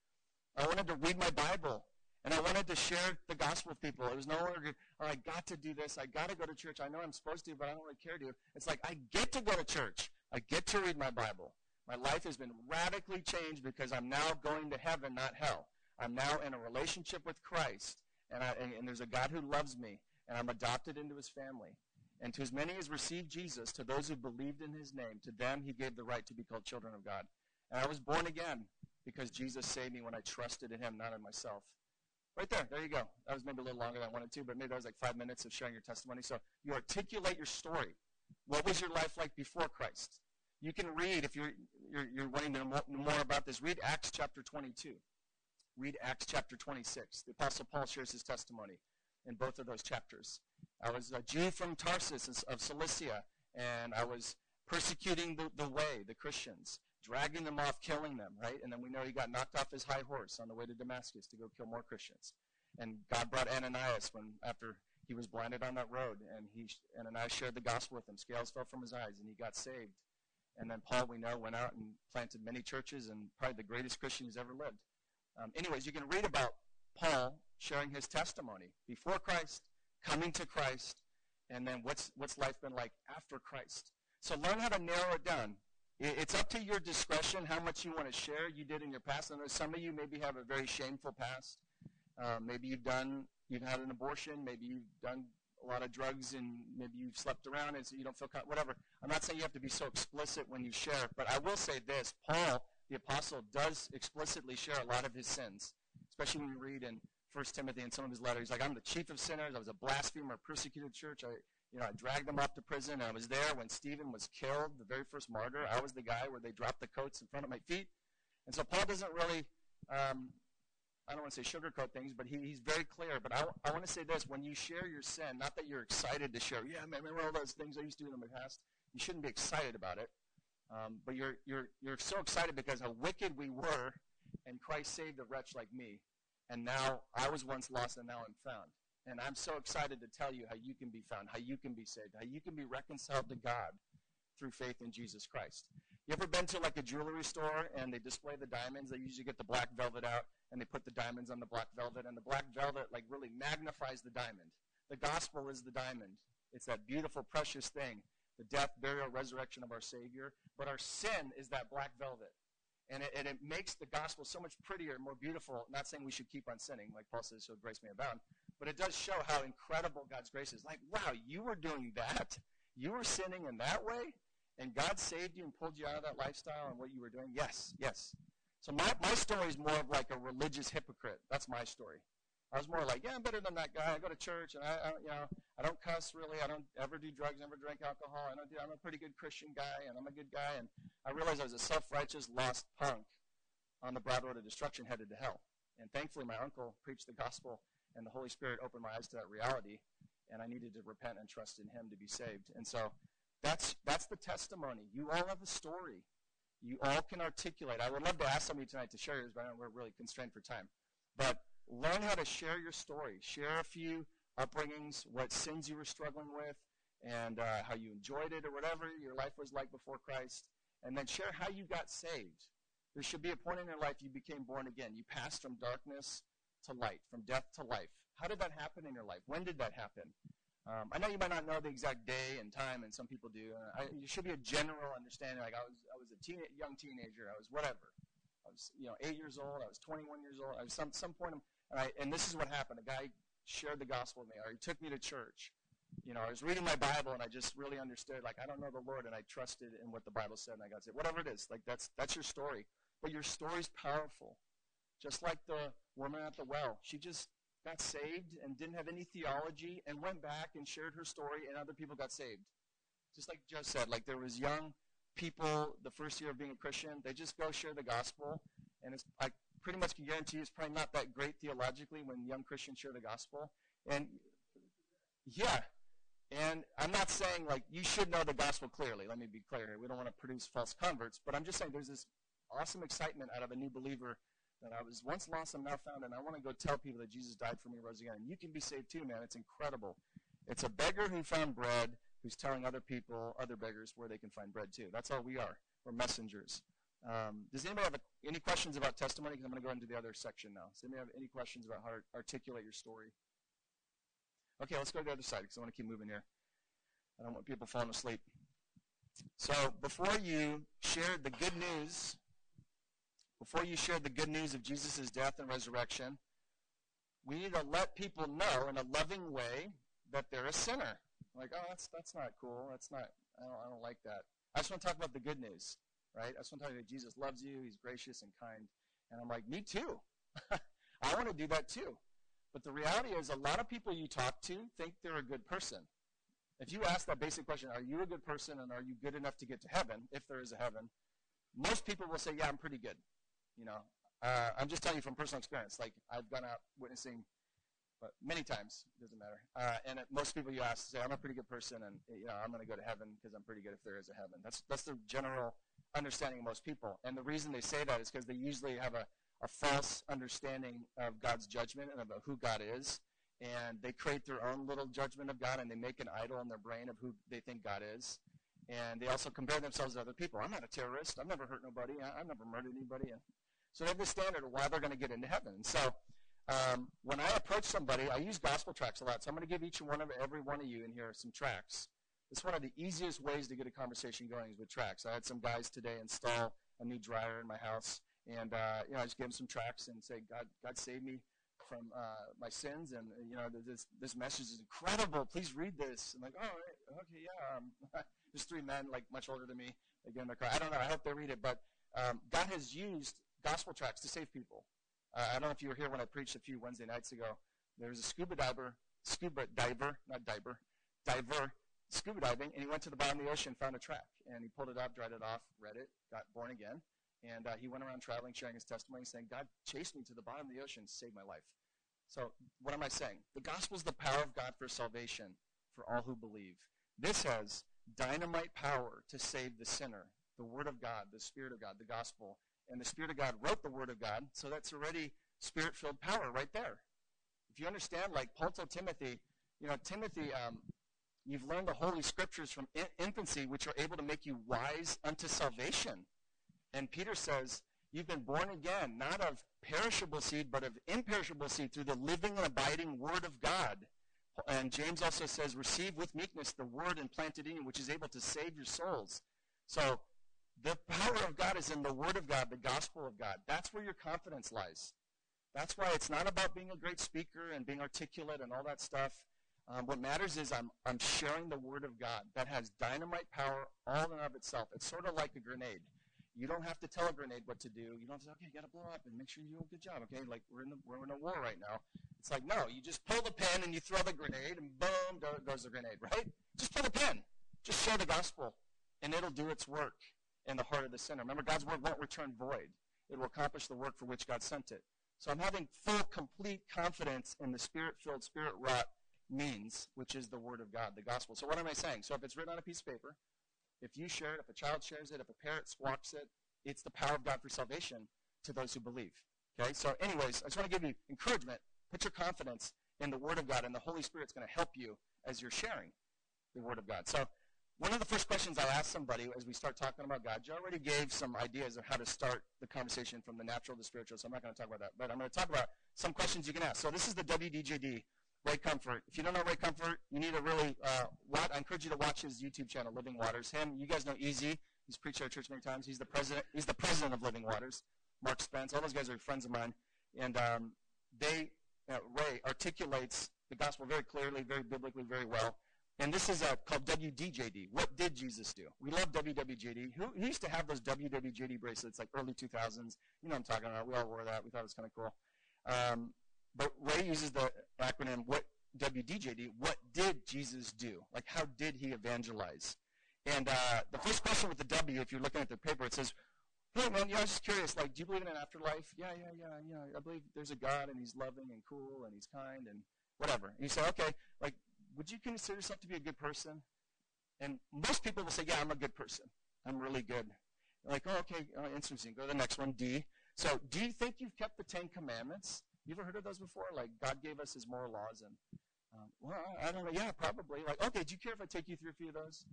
I wanted to read my Bible. And I wanted to share the gospel with people. It was no longer, oh, I got to do this. I got to go to church. I know I'm supposed to, but I don't really care to. It's like, I get to go to church. I get to read my Bible. My life has been radically changed because I'm now going to heaven, not hell. I'm now in a relationship with Christ, and, I, and, and there's a God who loves me, and I'm adopted into his family. And to as many as received Jesus, to those who believed in his name, to them he gave the right to be called children of God. And I was born again because Jesus saved me when I trusted in him, not in myself. Right there, there you go. That was maybe a little longer than I wanted to, but maybe that was like five minutes of sharing your testimony. So you articulate your story. What was your life like before Christ? You can read, if you're, you're, you're wanting to know more about this, read Acts chapter 22. Read Acts chapter 26. The Apostle Paul shares his testimony in both of those chapters. I was a Jew from Tarsus of Cilicia, and I was persecuting the, the way, the Christians, dragging them off, killing them, right? And then we know he got knocked off his high horse on the way to Damascus to go kill more Christians. And God brought Ananias when after he was blinded on that road, and he Ananias shared the gospel with him. Scales fell from his eyes, and he got saved. And then Paul, we know, went out and planted many churches, and probably the greatest Christian who's ever lived. Um, anyways, you can read about Paul sharing his testimony before Christ, coming to Christ, and then what's what's life been like after Christ. So learn how to narrow it down. It's up to your discretion how much you want to share you did in your past. I know some of you maybe have a very shameful past. Uh, maybe you've done, you've had an abortion. Maybe you've done a lot of drugs and maybe you've slept around and so you don't feel, whatever. I'm not saying you have to be so explicit when you share, but I will say this. Paul, the apostle, does explicitly share a lot of his sins, especially when you read in 1 Timothy and some of his letters. He's like, I'm the chief of sinners. I was a blasphemer, persecuted church. I, you know, I dragged them off to prison, I was there when Stephen was killed, the very first martyr. I was the guy where they dropped the coats in front of my feet. And so Paul doesn't really, um, I don't want to say sugarcoat things, but he, he's very clear. But I, I want to say this when you share your sin, not that you're excited to share, yeah, man, remember all those things I used to do in my past? You shouldn't be excited about it. Um, but you're, you're, you're so excited because how wicked we were, and Christ saved a wretch like me. And now I was once lost, and now I'm found. And I'm so excited to tell you how you can be found, how you can be saved, how you can be reconciled to God through faith in Jesus Christ. You ever been to like a jewelry store and they display the diamonds? They usually get the black velvet out and they put the diamonds on the black velvet, and the black velvet like really magnifies the diamond. The gospel is the diamond. It's that beautiful, precious thing, the death, burial, resurrection of our Savior. But our sin is that black velvet. And it, and it makes the gospel so much prettier and more beautiful. Not saying we should keep on sinning, like Paul says, so grace may abound. But it does show how incredible God's grace is. Like, wow, you were doing that. You were sinning in that way, and God saved you and pulled you out of that lifestyle and what you were doing? Yes, yes. So my, my story is more of like a religious hypocrite. That's my story. I was more like, yeah, I'm better than that guy. I go to church, and I, I you know, I don't cuss really. I don't ever do drugs, never drink alcohol. I don't do, I'm a pretty good Christian guy, and I'm a good guy. And I realized I was a self-righteous, lost punk on the broad road of destruction, headed to hell. And thankfully, my uncle preached the gospel and the Holy Spirit opened my eyes to that reality, and I needed to repent and trust in Him to be saved. And so that's that's the testimony. You all have a story. You all can articulate. I would love to ask somebody tonight to share yours, but we're really constrained for time. But learn how to share your story. Share a few upbringings, what sins you were struggling with, and uh, how you enjoyed it or whatever your life was like before Christ. And then share how you got saved. There should be a point in your life you became born again. You passed from darkness to light, from death to life. How did that happen in your life? When did that happen? Um, I know you might not know the exact day and time, and some people do. Uh, you should be a general understanding. Like I was, I was a teen, young teenager. I was whatever. I was, you know, eight years old. I was 21 years old. I was some some point. and, I, and this is what happened. A guy shared the gospel with me, or he took me to church. You know, I was reading my Bible, and I just really understood. Like I don't know the Lord, and I trusted in what the Bible said, and I got said, whatever it is. Like that's that's your story, but your story's powerful. Just like the woman at the well, she just got saved and didn't have any theology and went back and shared her story and other people got saved. Just like Joe said, like there was young people the first year of being a Christian, they just go share the gospel and it's I pretty much can guarantee you it's probably not that great theologically when young Christians share the gospel. And yeah. And I'm not saying like you should know the gospel clearly. Let me be clear. We don't want to produce false converts, but I'm just saying there's this awesome excitement out of a new believer that I was once lost, I'm now found, and I want to go tell people that Jesus died for me, rose again. And you can be saved too, man. It's incredible. It's a beggar who found bread who's telling other people, other beggars, where they can find bread too. That's all we are. We're messengers. Um, does anybody have a, any questions about testimony? Because I'm going to go into the other section now. Does anybody have any questions about how to articulate your story? Okay, let's go to the other side because I want to keep moving here. I don't want people falling asleep. So before you share the good news before you share the good news of Jesus' death and resurrection, we need to let people know in a loving way that they're a sinner. Like, oh, that's that's not cool. That's not. I don't, I don't like that. I just want to talk about the good news, right? I just want to tell you that Jesus loves you. He's gracious and kind. And I'm like, me too. *laughs* I want to do that too. But the reality is, a lot of people you talk to think they're a good person. If you ask that basic question, are you a good person and are you good enough to get to heaven, if there is a heaven, most people will say, yeah, I'm pretty good. You know, uh, I'm just telling you from personal experience. Like I've gone out witnessing, but many times it doesn't matter. Uh, and it, most people you ask say, "I'm a pretty good person, and you know, I'm going to go to heaven because I'm pretty good if there is a heaven." That's that's the general understanding of most people. And the reason they say that is because they usually have a, a false understanding of God's judgment and about who God is. And they create their own little judgment of God and they make an idol in their brain of who they think God is. And they also compare themselves to other people. I'm not a terrorist. I've never hurt nobody. I, have never murdered anybody. So they have the standard of why they're going to get into heaven. So um, when I approach somebody, I use gospel tracts a lot. So I'm going to give each one of every one of you in here some tracts. It's one of the easiest ways to get a conversation going is with tracts. I had some guys today install a new dryer in my house, and uh, you know I just gave them some tracts and say, "God, God save me from uh, my sins," and you know this this message is incredible. Please read this. I'm like, "Oh, okay, yeah." Um, *laughs* there's three men like much older than me. Again, the car. I don't know. I hope they read it, but um, God has used gospel tracts to save people. Uh, I don't know if you were here when I preached a few Wednesday nights ago. There was a scuba diver, scuba diver, not diver, diver, scuba diving, and he went to the bottom of the ocean, found a tract, and he pulled it up, dried it off, read it, got born again, and uh, he went around traveling, sharing his testimony, saying, "God chased me to the bottom of the ocean, saved my life." So, what am I saying? The gospel is the power of God for salvation for all who believe. This has dynamite power to save the sinner. The Word of God, the Spirit of God, the gospel and the Spirit of God wrote the Word of God, so that's already Spirit filled power right there. If you understand, like Paul told Timothy, you know, Timothy, um, you've learned the Holy Scriptures from in- infancy, which are able to make you wise unto salvation. And Peter says, You've been born again, not of perishable seed, but of imperishable seed through the living and abiding Word of God. And James also says, Receive with meekness the Word implanted in you, which is able to save your souls. So the power of God is in the Word of God, the gospel of God. That's where your confidence lies. That's why it's not about being a great speaker and being articulate and all that stuff. Um, what matters is I'm, I'm sharing the Word of God that has dynamite power all in and of itself. It's sort of like a grenade. You don't have to tell a grenade what to do. You don't have to say, okay, you got to blow up and make sure you do a good job. Okay, like we're in, the, we're in a war right now. It's like, no, you just pull the pin and you throw the grenade and boom, goes the grenade, *laughs* right? Just pull the pin. Just share the gospel and it'll do its work in the heart of the sinner. Remember, God's word won't return void. It will accomplish the work for which God sent it. So I'm having full, complete confidence in the spirit-filled, spirit-wrought means, which is the word of God, the gospel. So what am I saying? So if it's written on a piece of paper, if you share it, if a child shares it, if a parent squawks it, it's the power of God for salvation to those who believe. Okay? So anyways, I just want to give you encouragement. Put your confidence in the word of God, and the Holy Spirit's going to help you as you're sharing the word of God. So one of the first questions I ask somebody as we start talking about God, you already gave some ideas of how to start the conversation from the natural to spiritual, so I'm not going to talk about that. But I'm going to talk about some questions you can ask. So this is the WDJD, Ray Comfort. If you don't know Ray Comfort, you need to really, uh, watch, I encourage you to watch his YouTube channel, Living Waters. Him, you guys know Easy. He's preached at our church many times. He's the president. He's the president of Living Waters. Mark Spence. All those guys are friends of mine, and um, they, uh, Ray articulates the gospel very clearly, very biblically, very well. And this is uh, called WDJD. What did Jesus do? We love WWJD. Who, who, used to have those WWJD bracelets like early 2000s? You know I'm talking about. We all wore that. We thought it was kind of cool. Um, But Ray uses the acronym what WDJD. What did Jesus do? Like how did he evangelize? And uh, the first question with the W, if you're looking at the paper, it says, "Hey man, yeah, I was just curious. Like, do you believe in an afterlife? Yeah, yeah, yeah, yeah. I believe there's a God and He's loving and cool and He's kind and whatever." And you say, "Okay, like, would you consider yourself to be a good person?" And most people will say, "Yeah, I'm a good person. I'm really good." Like, oh, okay, uh, interesting. Go to the next one, D. So, do you think you've kept the Ten Commandments? You ever heard of those before? Like, God gave us His moral laws, and um, well, I don't know. Yeah, probably. Like, okay, do you care if I take you through a few of those?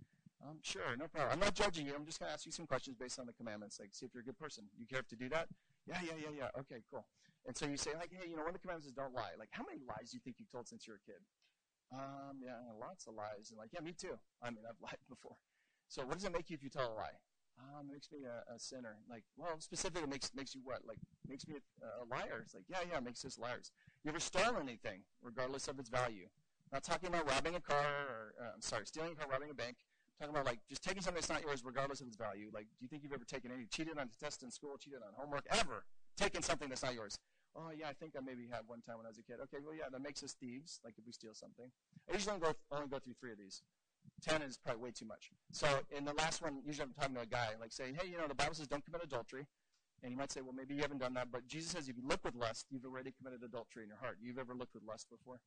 Um, sure, no problem. I'm not judging you. I'm just going to ask you some questions based on the commandments, like see if you're a good person. You care to do that? Yeah, yeah, yeah, yeah. Okay, cool. And so you say, like, hey, you know, one of the commandments is don't lie. Like, how many lies do you think you've told since you were a kid? Um, yeah, lots of lies. And like, yeah, me too. I mean, I've lied before. So what does it make you if you tell a lie? Um, it makes me a, a sinner. Like, well, specifically, it makes makes you what? Like, makes me a, a liar. It's like, yeah, yeah, it makes us liars. You ever stolen anything, regardless of its value? I'm not talking about robbing a car, or uh, I'm sorry, stealing a car, robbing a bank I'm talking about like just taking something that's not yours regardless of its value. Like, do you think you've ever taken any cheated on a test in school, cheated on homework, ever taken something that's not yours? Oh yeah, I think I maybe had one time when I was a kid. Okay, well yeah, that makes us thieves. Like if we steal something, I usually only go, only go through three of these. Ten is probably way too much. So in the last one, usually I'm talking to a guy, like saying, hey, you know, the Bible says don't commit adultery. And you might say, well, maybe you haven't done that, but Jesus says if you look with lust, you've already committed adultery in your heart. You've ever looked with lust before?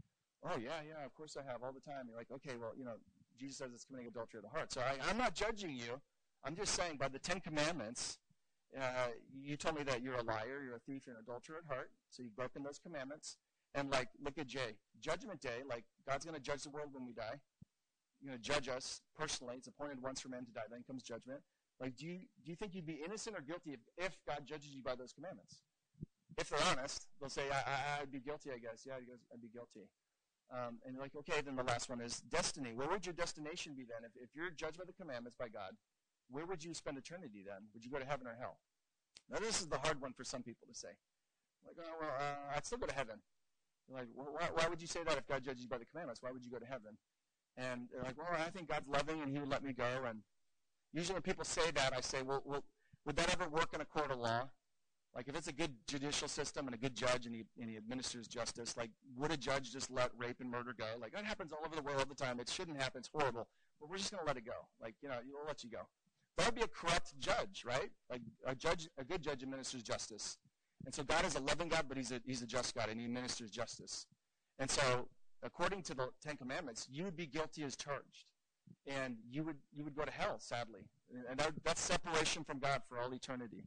Oh, yeah, yeah, of course I have, all the time. You're like, okay, well, you know, Jesus says it's committing adultery of the heart. So I, am not judging you. I'm just saying by the Ten Commandments, uh, you told me that you're a liar, you're a thief, you're an adulterer at heart. So you've broken those commandments. And like, look at J. Judgment Day, like God's going to judge the world when we die. You know, judge us personally. It's appointed once for man to die. Then comes judgment. Like, do you, do you think you'd be innocent or guilty if, if God judges you by those commandments? If they're honest, they'll say, I, would be guilty, I guess. Yeah, I'd be guilty. Um, and like, okay, then the last one is destiny. Where would your destination be then? If, if you're judged by the commandments by God, where would you spend eternity then? Would you go to heaven or hell? Now, this is the hard one for some people to say. Like, oh, well, uh, I'd still go to heaven. You're like, why, why, would you say that if God judges you by the commandments? Why would you go to heaven? And they're like, well, I think God's loving and He would let me go. And usually when people say that, I say, well, well would that ever work in a court of law? Like if it's a good judicial system and a good judge and he, and he administers justice, like would a judge just let rape and murder go? Like that happens all over the world all the time. It shouldn't happen. It's horrible. But we're just going to let it go. Like, you know, we'll let you go. That would be a corrupt judge, right? Like a judge, a good judge administers justice. And so God is a loving God, but he's a, he's a just God and he administers justice. And so according to the Ten Commandments, you would be guilty as charged. And you would, you would go to hell, sadly. And that, that's separation from God for all eternity.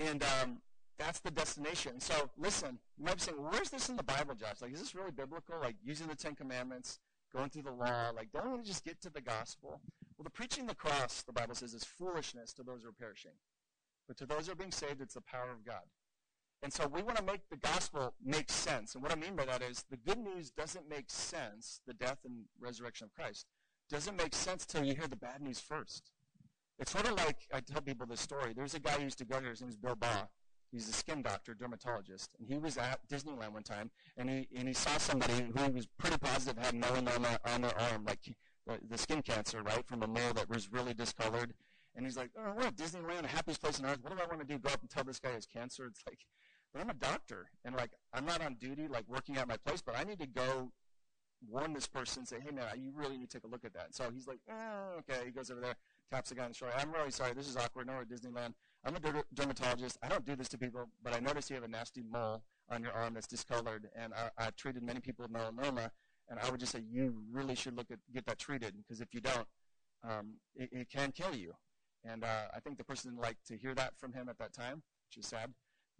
And um, that's the destination. So listen, you might be saying, well, where's this in the Bible, Josh? Like, is this really biblical? Like using the Ten Commandments, going through the law, like don't we just get to the gospel? Well, the preaching the cross, the Bible says, is foolishness to those who are perishing. But to those who are being saved, it's the power of God. And so we want to make the gospel make sense. And what I mean by that is the good news doesn't make sense, the death and resurrection of Christ, doesn't make sense till you hear the bad news first. It's sort of like I tell people this story. There's a guy who used to go here. His name Bill Baugh. He's a skin doctor, dermatologist, and he was at Disneyland one time, and he and he saw somebody who was pretty positive had melanoma on their arm, like the, skin cancer, right, from a mole that was really discolored. And he's like, "Oh, we're at Disneyland, the happiest place on earth. What do I want to do? Go up and tell this guy he has cancer?" It's like, but I'm a doctor, and like I'm not on duty, like working at my place, but I need to go warn this person, say, "Hey, man, you really need to take a look at that." So he's like, oh, "Okay." He goes over there taps the guy on the shoulder. I'm really sorry. This is awkward. No, we're at Disneyland. I'm a dermatologist. I don't do this to people, but I notice you have a nasty mole on your arm that's discolored, and I, I've treated many people with melanoma, and I would just say you really should look at get that treated because if you don't, um, it, it, can kill you. And uh, I think the person didn't like to hear that from him at that time, which is sad.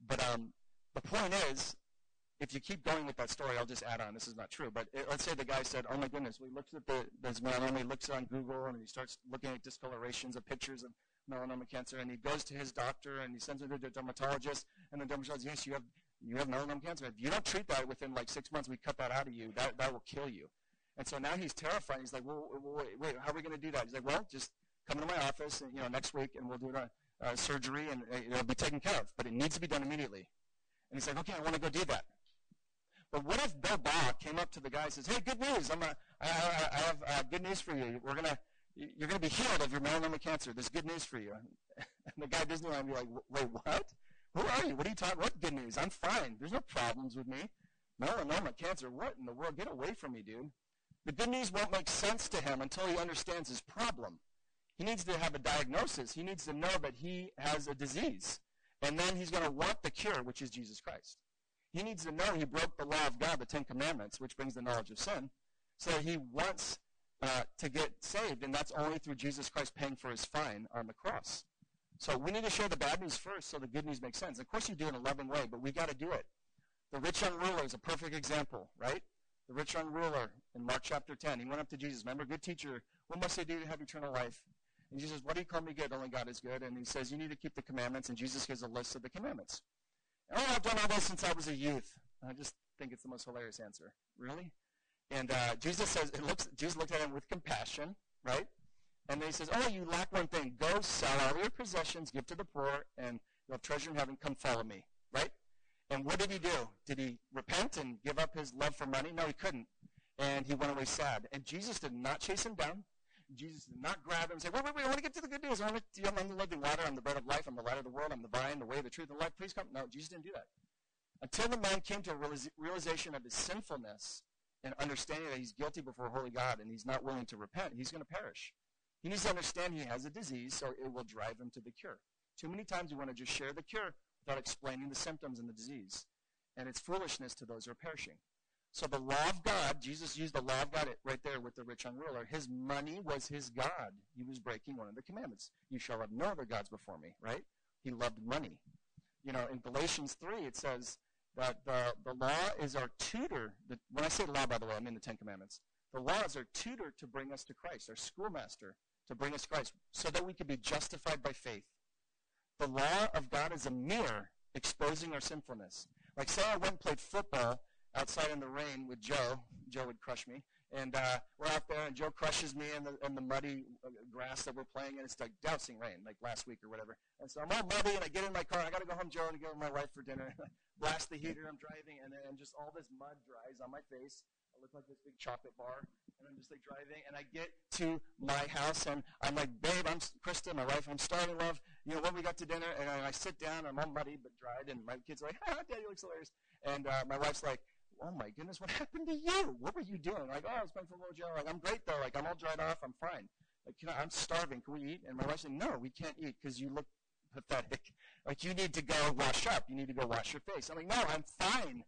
But um, the point is, if you keep going with that story, I'll just add on. This is not true, but it, let's say the guy said, "Oh my goodness," we looked at the this melanoma. He looks on Google and he starts looking at discolorations of pictures of melanoma cancer, and he goes to his doctor and he sends him to the dermatologist, and the dermatologist, yes, you have you have melanoma cancer. If you don't treat that within like six months, we cut that out of you. That that will kill you. And so now he's terrified. He's like, well, wait, wait, how are we going to do that? He's like, well, just come to my office, and, you know, next week, and we'll do a, surgery, and it'll be taken care of. But it needs to be done immediately. And he's like, okay, I want to go do that. But what if Bill Baugh came up to the guy and says, "Hey, good news! I'm a, I, I, I have uh, good news for you. We're gonna, you're gonna be healed of your melanoma cancer. There's good news for you." *laughs* And the guy at Disneyland would be like, "Wait, what? Who are you? What are you talking? What good news? I'm fine. There's no problems with me. Melanoma, cancer. What in the world? Get away from me, dude. The good news won't make sense to him until he understands his problem. He needs to have a diagnosis. He needs to know that he has a disease. And then he's going to want the cure, which is Jesus Christ. He needs to know he broke the law of God, the Ten Commandments, which brings the knowledge of sin. So he wants uh, to get saved, and that's only through Jesus Christ paying for his fine on the cross. So we need to share the bad news first so the good news makes sense. Of course, you do it in a loving way, but we got to do it. The rich young ruler is a perfect example, right? The rich young ruler in Mark chapter 10, he went up to Jesus. Remember, good teacher, what must I do to have eternal life? And Jesus says, What do you call me good? Only God is good. And he says, You need to keep the commandments. And Jesus gives a list of the commandments. Oh, I've done all this since I was a youth. I just think it's the most hilarious answer. Really? And uh, Jesus says, it looks, Jesus looked at him with compassion, right? And then he says, Oh, you lack one thing. Go sell all your possessions, give to the poor, and you'll have treasure in heaven. Come follow me, right? And what did he do? Did he repent and give up his love for money? No, he couldn't. And he went away sad. And Jesus did not chase him down. Jesus did not grab him and say, wait, wait, wait, I want to get to the good news. I want to, I'm the living water. I'm the bread of life. I'm the light of the world. I'm the vine, the way, the truth, and the life. Please come. No, Jesus didn't do that. Until the man came to a realization of his sinfulness and understanding that he's guilty before holy God and he's not willing to repent, he's going to perish. He needs to understand he has a disease, so it will drive him to the cure. Too many times we want to just share the cure without explaining the symptoms and the disease. And it's foolishness to those who are perishing. So the law of God, Jesus used the law of God right there with the rich young ruler. His money was his God. He was breaking one of the commandments. You shall have no other gods before me, right? He loved money. You know, in Galatians 3, it says that the, the law is our tutor. The, when I say law, by the way, I mean the Ten Commandments. The law is our tutor to bring us to Christ, our schoolmaster to bring us Christ, so that we could be justified by faith. The law of God is a mirror exposing our sinfulness. Like, say I went and played football outside in the rain with Joe. Joe would crush me. And uh, we're out there, and Joe crushes me in the, in the muddy uh, grass that we're playing in. It's like dousing rain, like last week or whatever. And so I'm all muddy, and I get in my car. I got to go home, Joe, and go with my wife for dinner. *laughs* Blast the heater. I'm driving, and, and just all this mud dries on my face. I look like this big chocolate bar, and I'm just like driving. And I get to my house, and I'm like, babe, I'm Krista, my wife. I'm starving, love. You know what we got to dinner? And I sit down. I'm all muddy but dried, and my kids are like, ah, daddy looks hilarious. And uh, my wife's like oh my goodness, what happened to you? What were you doing? Like, oh, I was playing football, Joe. Like, I'm great though. Like, I'm all dried off. I'm fine. Like, you know, I'm starving. Can we eat? And my wife said, no, we can't eat because you look pathetic. Like, you need to go wash up. You need to go wash your face. I'm like, no, I'm fine.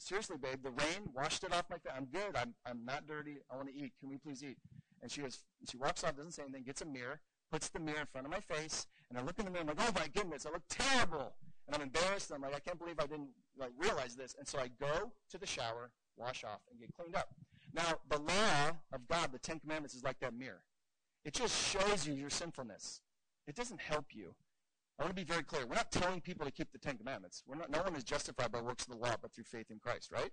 Seriously, babe, the rain washed it off my face. I'm good. I'm, I'm not dirty. I want to eat. Can we please eat? And she goes, she walks off, doesn't say anything, gets a mirror, puts the mirror in front of my face, and I look in the mirror. I'm like, oh my goodness, I look terrible. And I'm embarrassed. And I'm like, I can't believe I didn't like realize this. And so I go to the shower, wash off, and get cleaned up. Now, the law of God, the Ten Commandments, is like that mirror. It just shows you your sinfulness. It doesn't help you. I want to be very clear. We're not telling people to keep the Ten Commandments. Not, no one is justified by works of the law, but through faith in Christ, right?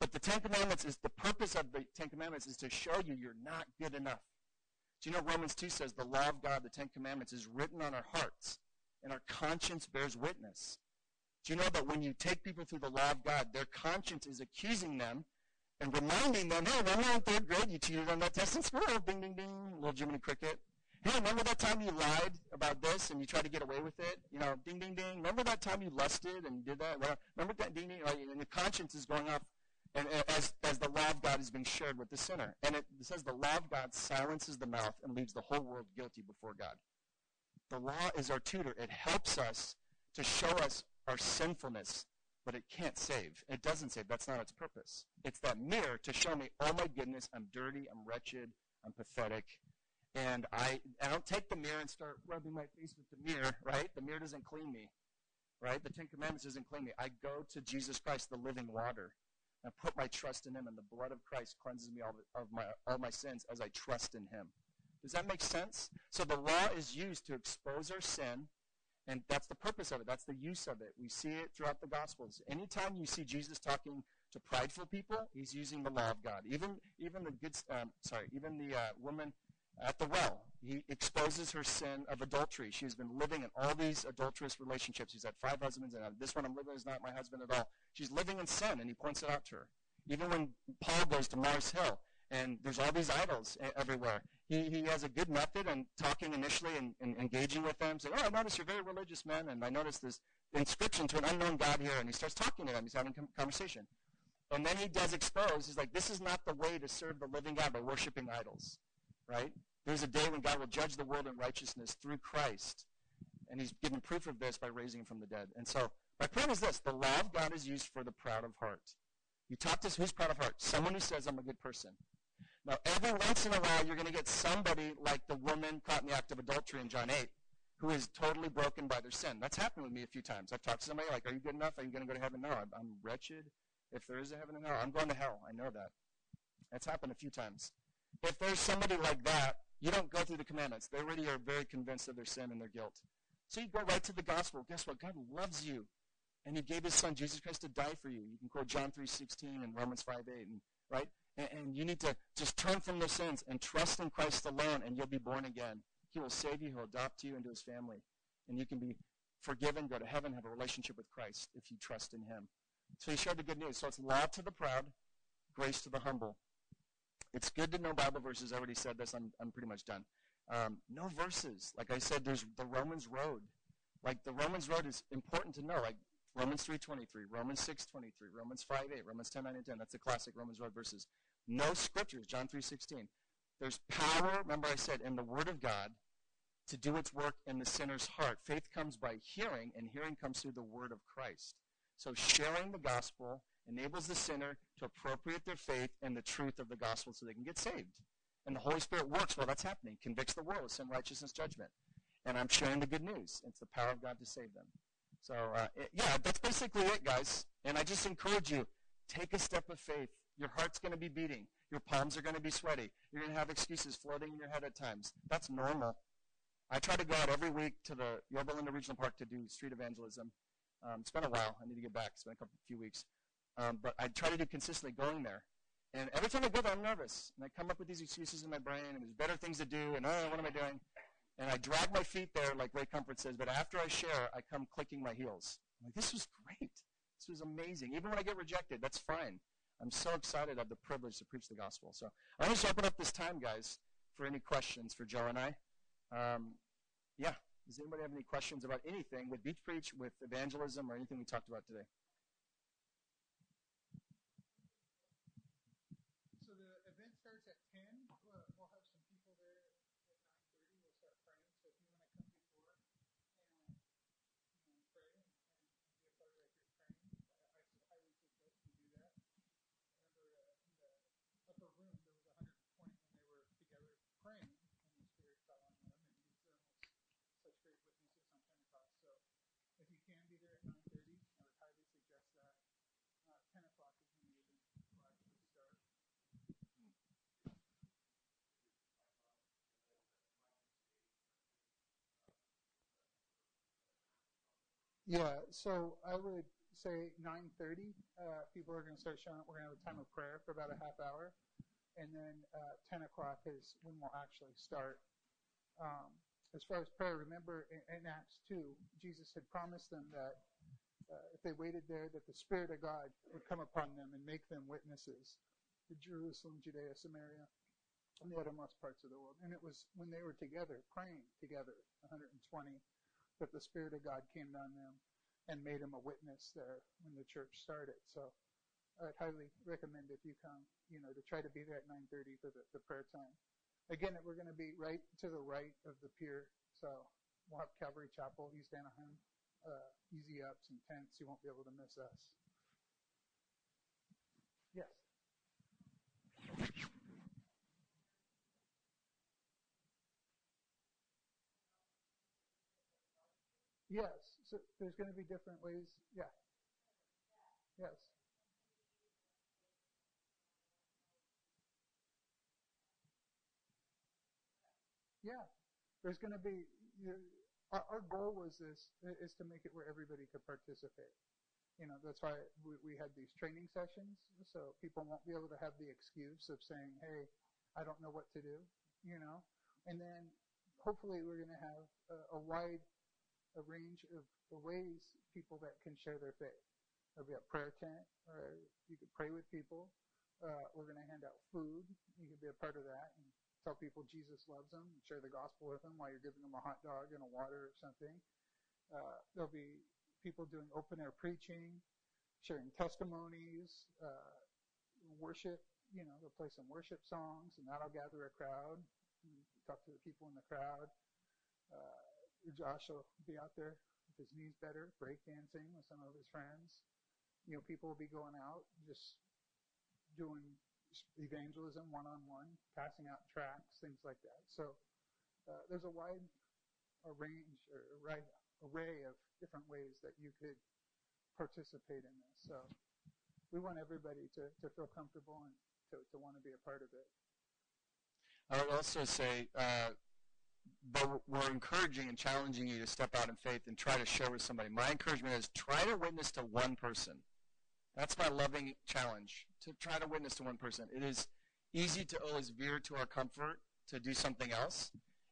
But the Ten Commandments is the purpose of the Ten Commandments is to show you you're not good enough. Do you know Romans 2 says the law of God, the Ten Commandments, is written on our hearts, and our conscience bears witness. Do you know that when you take people through the law of God, their conscience is accusing them and reminding them, hey, remember in third grade you cheated on that test in school? Ding, ding, ding, little Jiminy Cricket. Hey, remember that time you lied about this and you tried to get away with it? You know, ding, ding, ding. Remember that time you lusted and did that? remember that ding, ding? And your conscience is going off and as, as the law of God is being shared with the sinner. And it says the law of God silences the mouth and leaves the whole world guilty before God. The law is our tutor. It helps us to show us our sinfulness, but it can't save. It doesn't save. That's not its purpose. It's that mirror to show me, oh my goodness, I'm dirty, I'm wretched, I'm pathetic. And I, I don't take the mirror and start rubbing my face with the mirror, right? The mirror doesn't clean me, right? The Ten Commandments doesn't clean me. I go to Jesus Christ, the living water, and I put my trust in Him, and the blood of Christ cleanses me of my, all my sins as I trust in Him. Does that make sense? So the law is used to expose our sin and that's the purpose of it. That's the use of it. We see it throughout the Gospels. Anytime you see Jesus talking to prideful people, he's using the law of God. Even even the good, um, sorry, even the uh, woman at the well, he exposes her sin of adultery. She's been living in all these adulterous relationships. She's had five husbands, and this one I'm living is not my husband at all. She's living in sin, and he points it out to her. Even when Paul goes to Mars Hill, and there's all these idols everywhere. He, he has a good method in talking initially and, and engaging with them, saying, oh, I notice you're very religious men, and I notice this, inscription to an unknown God here, and he starts talking to them. He's having a conversation. And then he does expose. He's like, this is not the way to serve the living God by worshiping idols, right? There's a day when God will judge the world in righteousness through Christ. And he's given proof of this by raising him from the dead. And so my point is this. The law of God is used for the proud of heart. You talk to who's proud of heart? Someone who says, I'm a good person. Now, every once in a while, you're going to get somebody like the woman caught in the act of adultery in John 8 who is totally broken by their sin. That's happened with me a few times. I've talked to somebody like, are you good enough? Are you going to go to heaven? No, I'm, I'm wretched. If there is a heaven and hell, I'm going to hell. I know that. That's happened a few times. If there's somebody like that, you don't go through the commandments. They already are very convinced of their sin and their guilt. So you go right to the gospel. Guess what? God loves you. And he gave his son, Jesus Christ, to die for you. You can quote John 3.16 and Romans 5.8, and, right? And, and you need to just turn from those sins and trust in Christ alone, and you'll be born again. He will save you. He'll adopt you into his family. And you can be forgiven, go to heaven, have a relationship with Christ if you trust in him. So he shared the good news. So it's law to the proud, grace to the humble. It's good to know Bible verses. I already said this. I'm, I'm pretty much done. Um, no verses. Like I said, there's the Romans road. Like the Romans road is important to know. Like Romans 3.23, Romans 6.23, Romans 5.8, Romans 10, 9, and 10. That's the classic Romans road verses. No scriptures, John 3.16. There's power, remember I said, in the Word of God to do its work in the sinner's heart. Faith comes by hearing, and hearing comes through the Word of Christ. So sharing the gospel enables the sinner to appropriate their faith and the truth of the gospel so they can get saved. And the Holy Spirit works while that's happening, convicts the world of sin, righteousness, judgment. And I'm sharing the good news. It's the power of God to save them. So, uh, it, yeah, that's basically it, guys. And I just encourage you, take a step of faith. Your heart's going to be beating. Your palms are going to be sweaty. You're going to have excuses floating in your head at times. That's normal. I try to go out every week to the Yorba Linda Regional Park to do street evangelism. Um, it's been a while. I need to get back. It's been a couple, few weeks. Um, but I try to do consistently going there. And every time I go there, I'm nervous. And I come up with these excuses in my brain, and there's better things to do, and oh, what am I doing? And I drag my feet there, like Ray Comfort says, but after I share, I come clicking my heels. I'm like, this was great. This was amazing. Even when I get rejected, that's fine. I'm so excited I have the privilege to preach the gospel. So I want to open up this time, guys, for any questions for Joe and I. Um, yeah. Does anybody have any questions about anything with Beach Preach, with evangelism, or anything we talked about today? So the event starts at 10. We'll, we'll have some people there at 9.30. We'll start praying. So if you want to come before and you know, pray and, and be a part of that group praying, I, I highly suggest you do that. Remember, uh, in the upper room, there was 120 when they were together praying, and the Spirit fell on them, and these are almost such great witnesses on Pentecost. So if you can there at 9.30, I would highly suggest that. Uh, 10 o'clock is when the actually start. Yeah, so I would say 9:30. Uh, people are going to start showing up. We're going to have a time of prayer for about a half hour, and then uh, 10 o'clock is when we'll actually start. Um, as far as prayer, remember in, in Acts 2, Jesus had promised them that uh, if they waited there, that the Spirit of God would come upon them and make them witnesses to Jerusalem, Judea, Samaria, and the uttermost parts of the world. And it was when they were together, praying together, 120, that the Spirit of God came on them and made them a witness there when the church started. So I'd highly recommend if you come, you know, to try to be there at 9:30 for the, the prayer time. Again, we're going to be right to the right of the pier. So we'll have Calvary Chapel, East Anaheim, uh, easy ups and tents. You won't be able to miss us. Yes. Yes. So there's going to be different ways. Yeah. Yes. Yeah. There's going to be. You our, our goal was this is to make it where everybody could participate. You know, that's why we, we had these training sessions, so people won't be able to have the excuse of saying, "Hey, I don't know what to do," you know. And then hopefully we're going to have a, a wide a range of ways people that can share their faith. There'll be a prayer tent, or you could pray with people. Uh, we're going to hand out food. You can be a part of that and tell people Jesus loves them share the gospel with them while you're giving them a hot dog and a water or something. Uh, there'll be people doing open air preaching, sharing testimonies, uh, worship. You know, they'll play some worship songs, and that'll gather a crowd. Talk to the people in the crowd. Uh, Josh will be out there with his knees better, break dancing with some of his friends. You know, people will be going out just doing evangelism one on one, passing out tracts, things like that. So uh, there's a wide range or right array of different ways that you could participate in this. So we want everybody to, to feel comfortable and to, to want to be a part of it. I would also say, uh, but we're encouraging and challenging you to step out in faith and try to share with somebody. My encouragement is try to witness to one person. That's my loving challenge to try to witness to one person. It is easy to always veer to our comfort to do something else.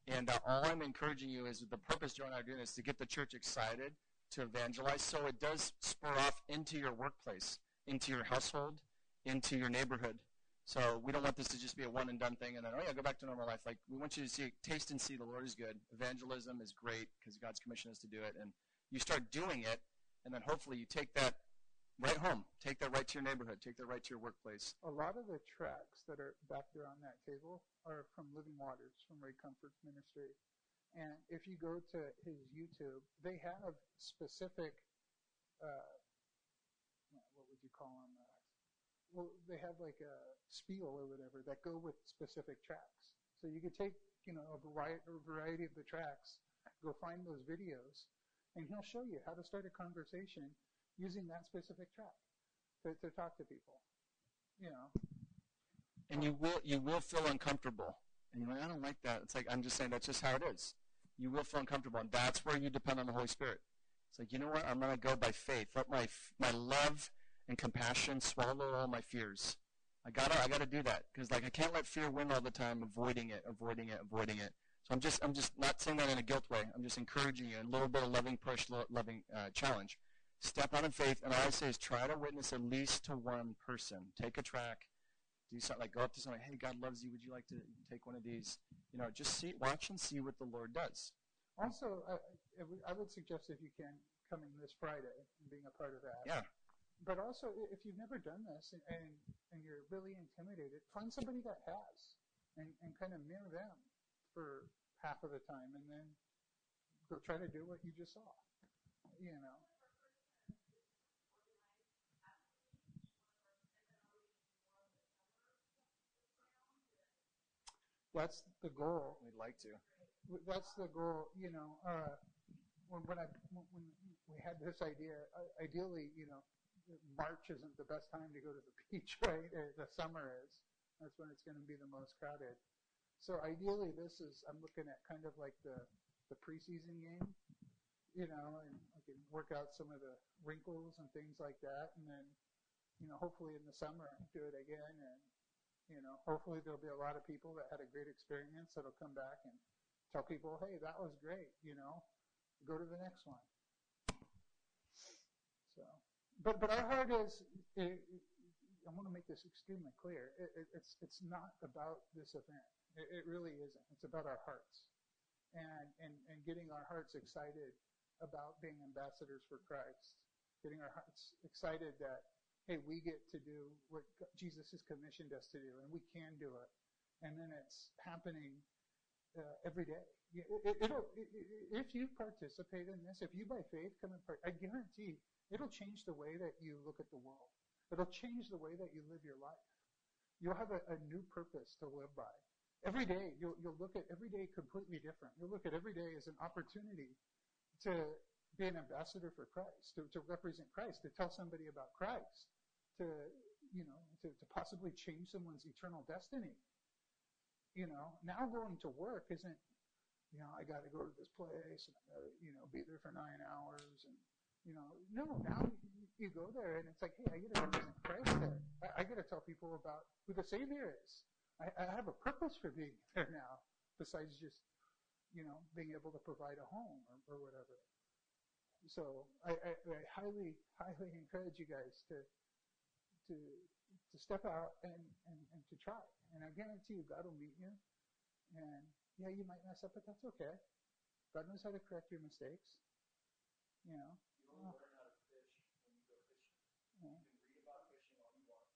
And uh, all I'm encouraging you is the purpose Joe and I are doing is to get the church excited to evangelize so it does spur off into your workplace, into your household, into your neighborhood. So we don't want this to just be a one and done thing and then, oh yeah, go back to normal life. Like we want you to see, taste and see the Lord is good. Evangelism is great because God's commissioned us to do it. And you start doing it, and then hopefully you take that right home. Take that right to your neighborhood. Take that right to your workplace. A lot of the tracts that are back there on that table are from Living Waters, from Ray Comfort's ministry. And if you go to his YouTube, they have specific, uh, what would you call them? Uh, well, they have like a spiel or whatever that go with specific tracts. So you could take, you know, a variety, a variety of the tracts, go find those videos, and he'll show you how to start a conversation using that specific tract to, to talk to people. You know. And you will you will feel uncomfortable. And you're like, I don't like that. It's like I'm just saying that's just how it is. You will feel uncomfortable, and that's where you depend on the Holy Spirit. It's like you know what? I'm to go by faith. Let my my love and compassion swallow all my fears. I gotta, I gotta do that because like I can't let fear win all the time, avoiding it, avoiding it, avoiding it. So I'm just, I'm just not saying that in a guilt way. I'm just encouraging you, a little bit of loving push, loving uh, challenge. Step out in faith, and all I say is try to witness at least to one person. Take a tract, do something like go up to somebody, hey, God loves you. Would you like to take one of these? You know, just see, watch and see what the Lord does. Also, I, I would suggest if you can coming this Friday and being a part of that. Yeah but also if you've never done this and, and, and you're really intimidated, find somebody that has and, and kind of mirror them for half of the time and then go try to do what you just saw. You know. That's the goal. We'd like to. That's the goal. You know, uh, when when I when we had this idea, ideally, you know, March isn't the best time to go to the *laughs* beach, right? The summer is. That's when it's going to be the most crowded. So ideally, this is I'm looking at kind of like the the preseason game, you know, and I can work out some of the wrinkles and things like that, and then, you know, hopefully in the summer do it again, and you know, hopefully there'll be a lot of people that had a great experience that'll come back and tell people, hey, that was great, you know, go to the next one. So but but our heart is. It, I want to make this extremely clear. It, it, it's it's not about this event. It, really isn't. It's about our hearts, and and and getting our hearts excited about being ambassadors for Christ. Getting our hearts excited that hey, we get to do what Jesus has commissioned us to do, and we can do it. And then it's happening uh, every day. It, will if you participate in this, if you by faith come and part, I guarantee It'll change the way that you look at the world. It'll change the way that you live your life. You'll have a, a new purpose to live by. Every day, you'll, you'll look at every day completely different. You'll look at every day as an opportunity to be an ambassador for Christ, to, to represent Christ, to tell somebody about Christ, to, you know, to, to possibly change someone's eternal destiny. You know, now going to work isn't, you know, I got to go to this place and I got to, you know, be there for nine hours and you know, no, now you go there and it's like, hey, I get to represent Christ there. I, I get to tell people about who the Savior is. I, I have a purpose for being there now, besides just, you know, being able to provide a home or, or whatever. So I, I, I highly, highly encourage you guys to to to step out and, and, and to try. And I guarantee you, God will meet you. And yeah, you might mess up, but that's okay. God knows how to correct your mistakes. You know, You only learn how to fish when you go fishing. You can read about fishing all you want.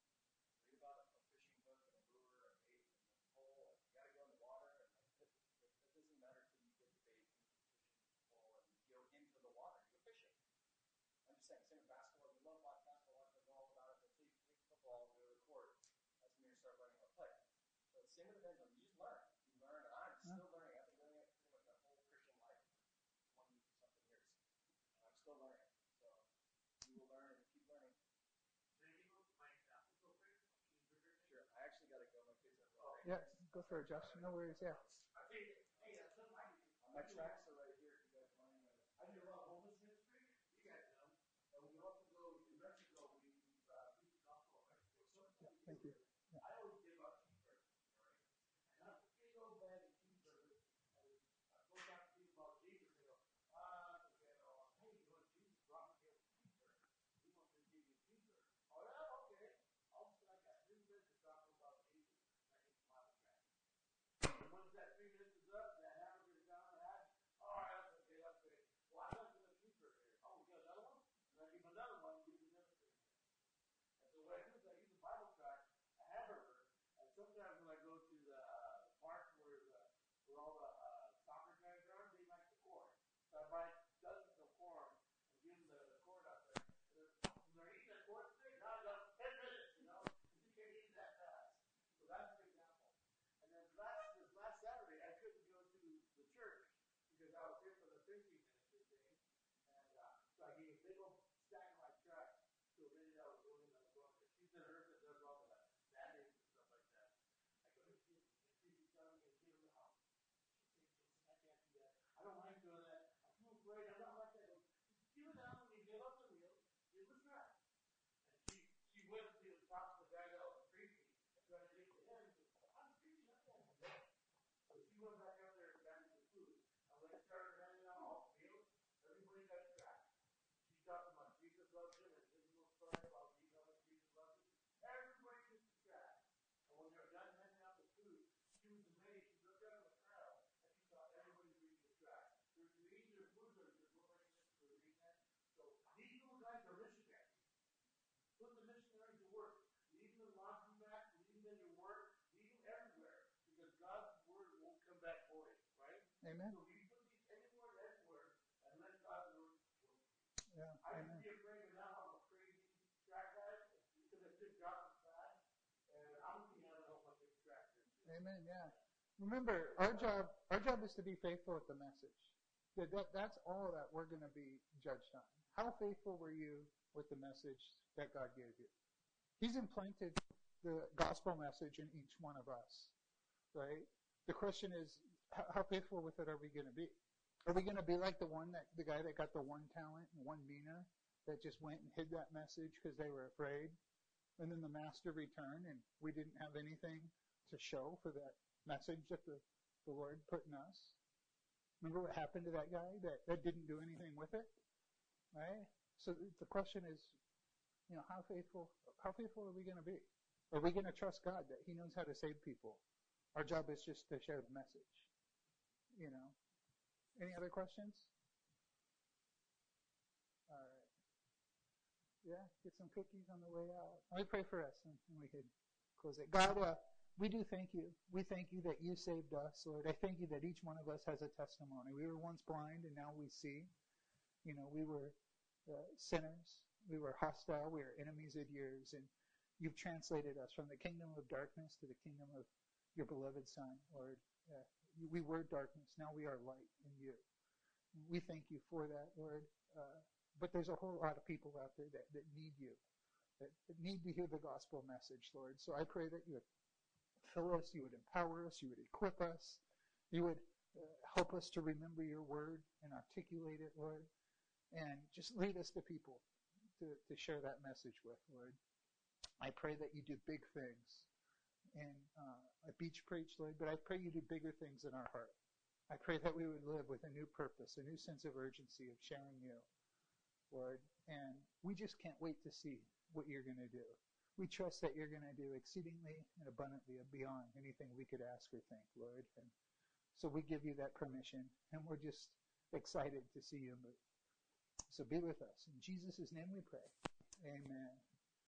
Read about a fishing hook and a lure and bait and a pole. And you got to go in the water. And it, it, it doesn't matter till you get the bait and the fishing pole and you go into the water. You go fishing. I'm just saying, same with basketball. You love watching basketball, watching the ball about it until you take the football and go to the court. That's when you start learning how to play. So it's the same with the pendulum. You just learn. You learn, and I'm still learning. I've been doing it pretty much my whole Christian life, 20 something years. And I'm still learning. So you will learn and keep learning. Sure. I actually got to go. My kids are well. Yeah, go for it, Josh. No worries. Yeah. My tracts are right Amen. So we put these anywhere, everywhere, and let God's word work. Yeah. I Amen. used be afraid, but now I'm crazy tract guy because I took jobs fast, and I'm gonna be having a whole bunch of. Amen. Yeah. Remember, our job our job is to be faithful with the message. That, that that's all that we're going to be judged on. How faithful were you with the message that God gave you? He's implanted the gospel message in each one of us, right? The question is, how, faithful with it are we going to be? Are we going to be like the one that the guy that got the one talent and one mina that just went and hid that message because they were afraid, and then the master returned and we didn't have anything to show for that message that the, the Lord put in us. Remember what happened to that guy that, that didn't do anything with it? Right? So the question is, you know, how faithful how faithful are we going to be? Are we going to trust God that He knows how to save people? Our job is just to share the message. You know. Any other questions? All right. Yeah, get some cookies on the way out. Let me pray for us and we could close it. God, uh, we do thank you. We thank you that you saved us, Lord. I thank you that each one of us has a testimony. We were once blind and now we see. You know, we were uh, sinners. We were hostile. We were enemies of yours. And you've translated us from the kingdom of darkness to the kingdom of your beloved Son, Lord. Uh, we were darkness. Now we are light in you. We thank you for that, Lord. Uh, but there's a whole lot of people out there that, that need you, that, that need to hear the gospel message, Lord. So I pray that you would fill us, you would empower us, you would equip us, you would uh, help us to remember your word and articulate it, Lord, and just lead us to people to, to share that message with, Lord. I pray that you do big things in uh, a Beach Preach, Lord, but I pray you do bigger things in our heart. I pray that we would live with a new purpose, a new sense of urgency of sharing you, Lord. And we just can't wait to see what you're going to do. We trust that you're going to do exceedingly and abundantly beyond anything we could ask or think, Lord. And so we give you that permission, and we're just excited to see you move. So be with us. In Jesus' name we pray. Amen.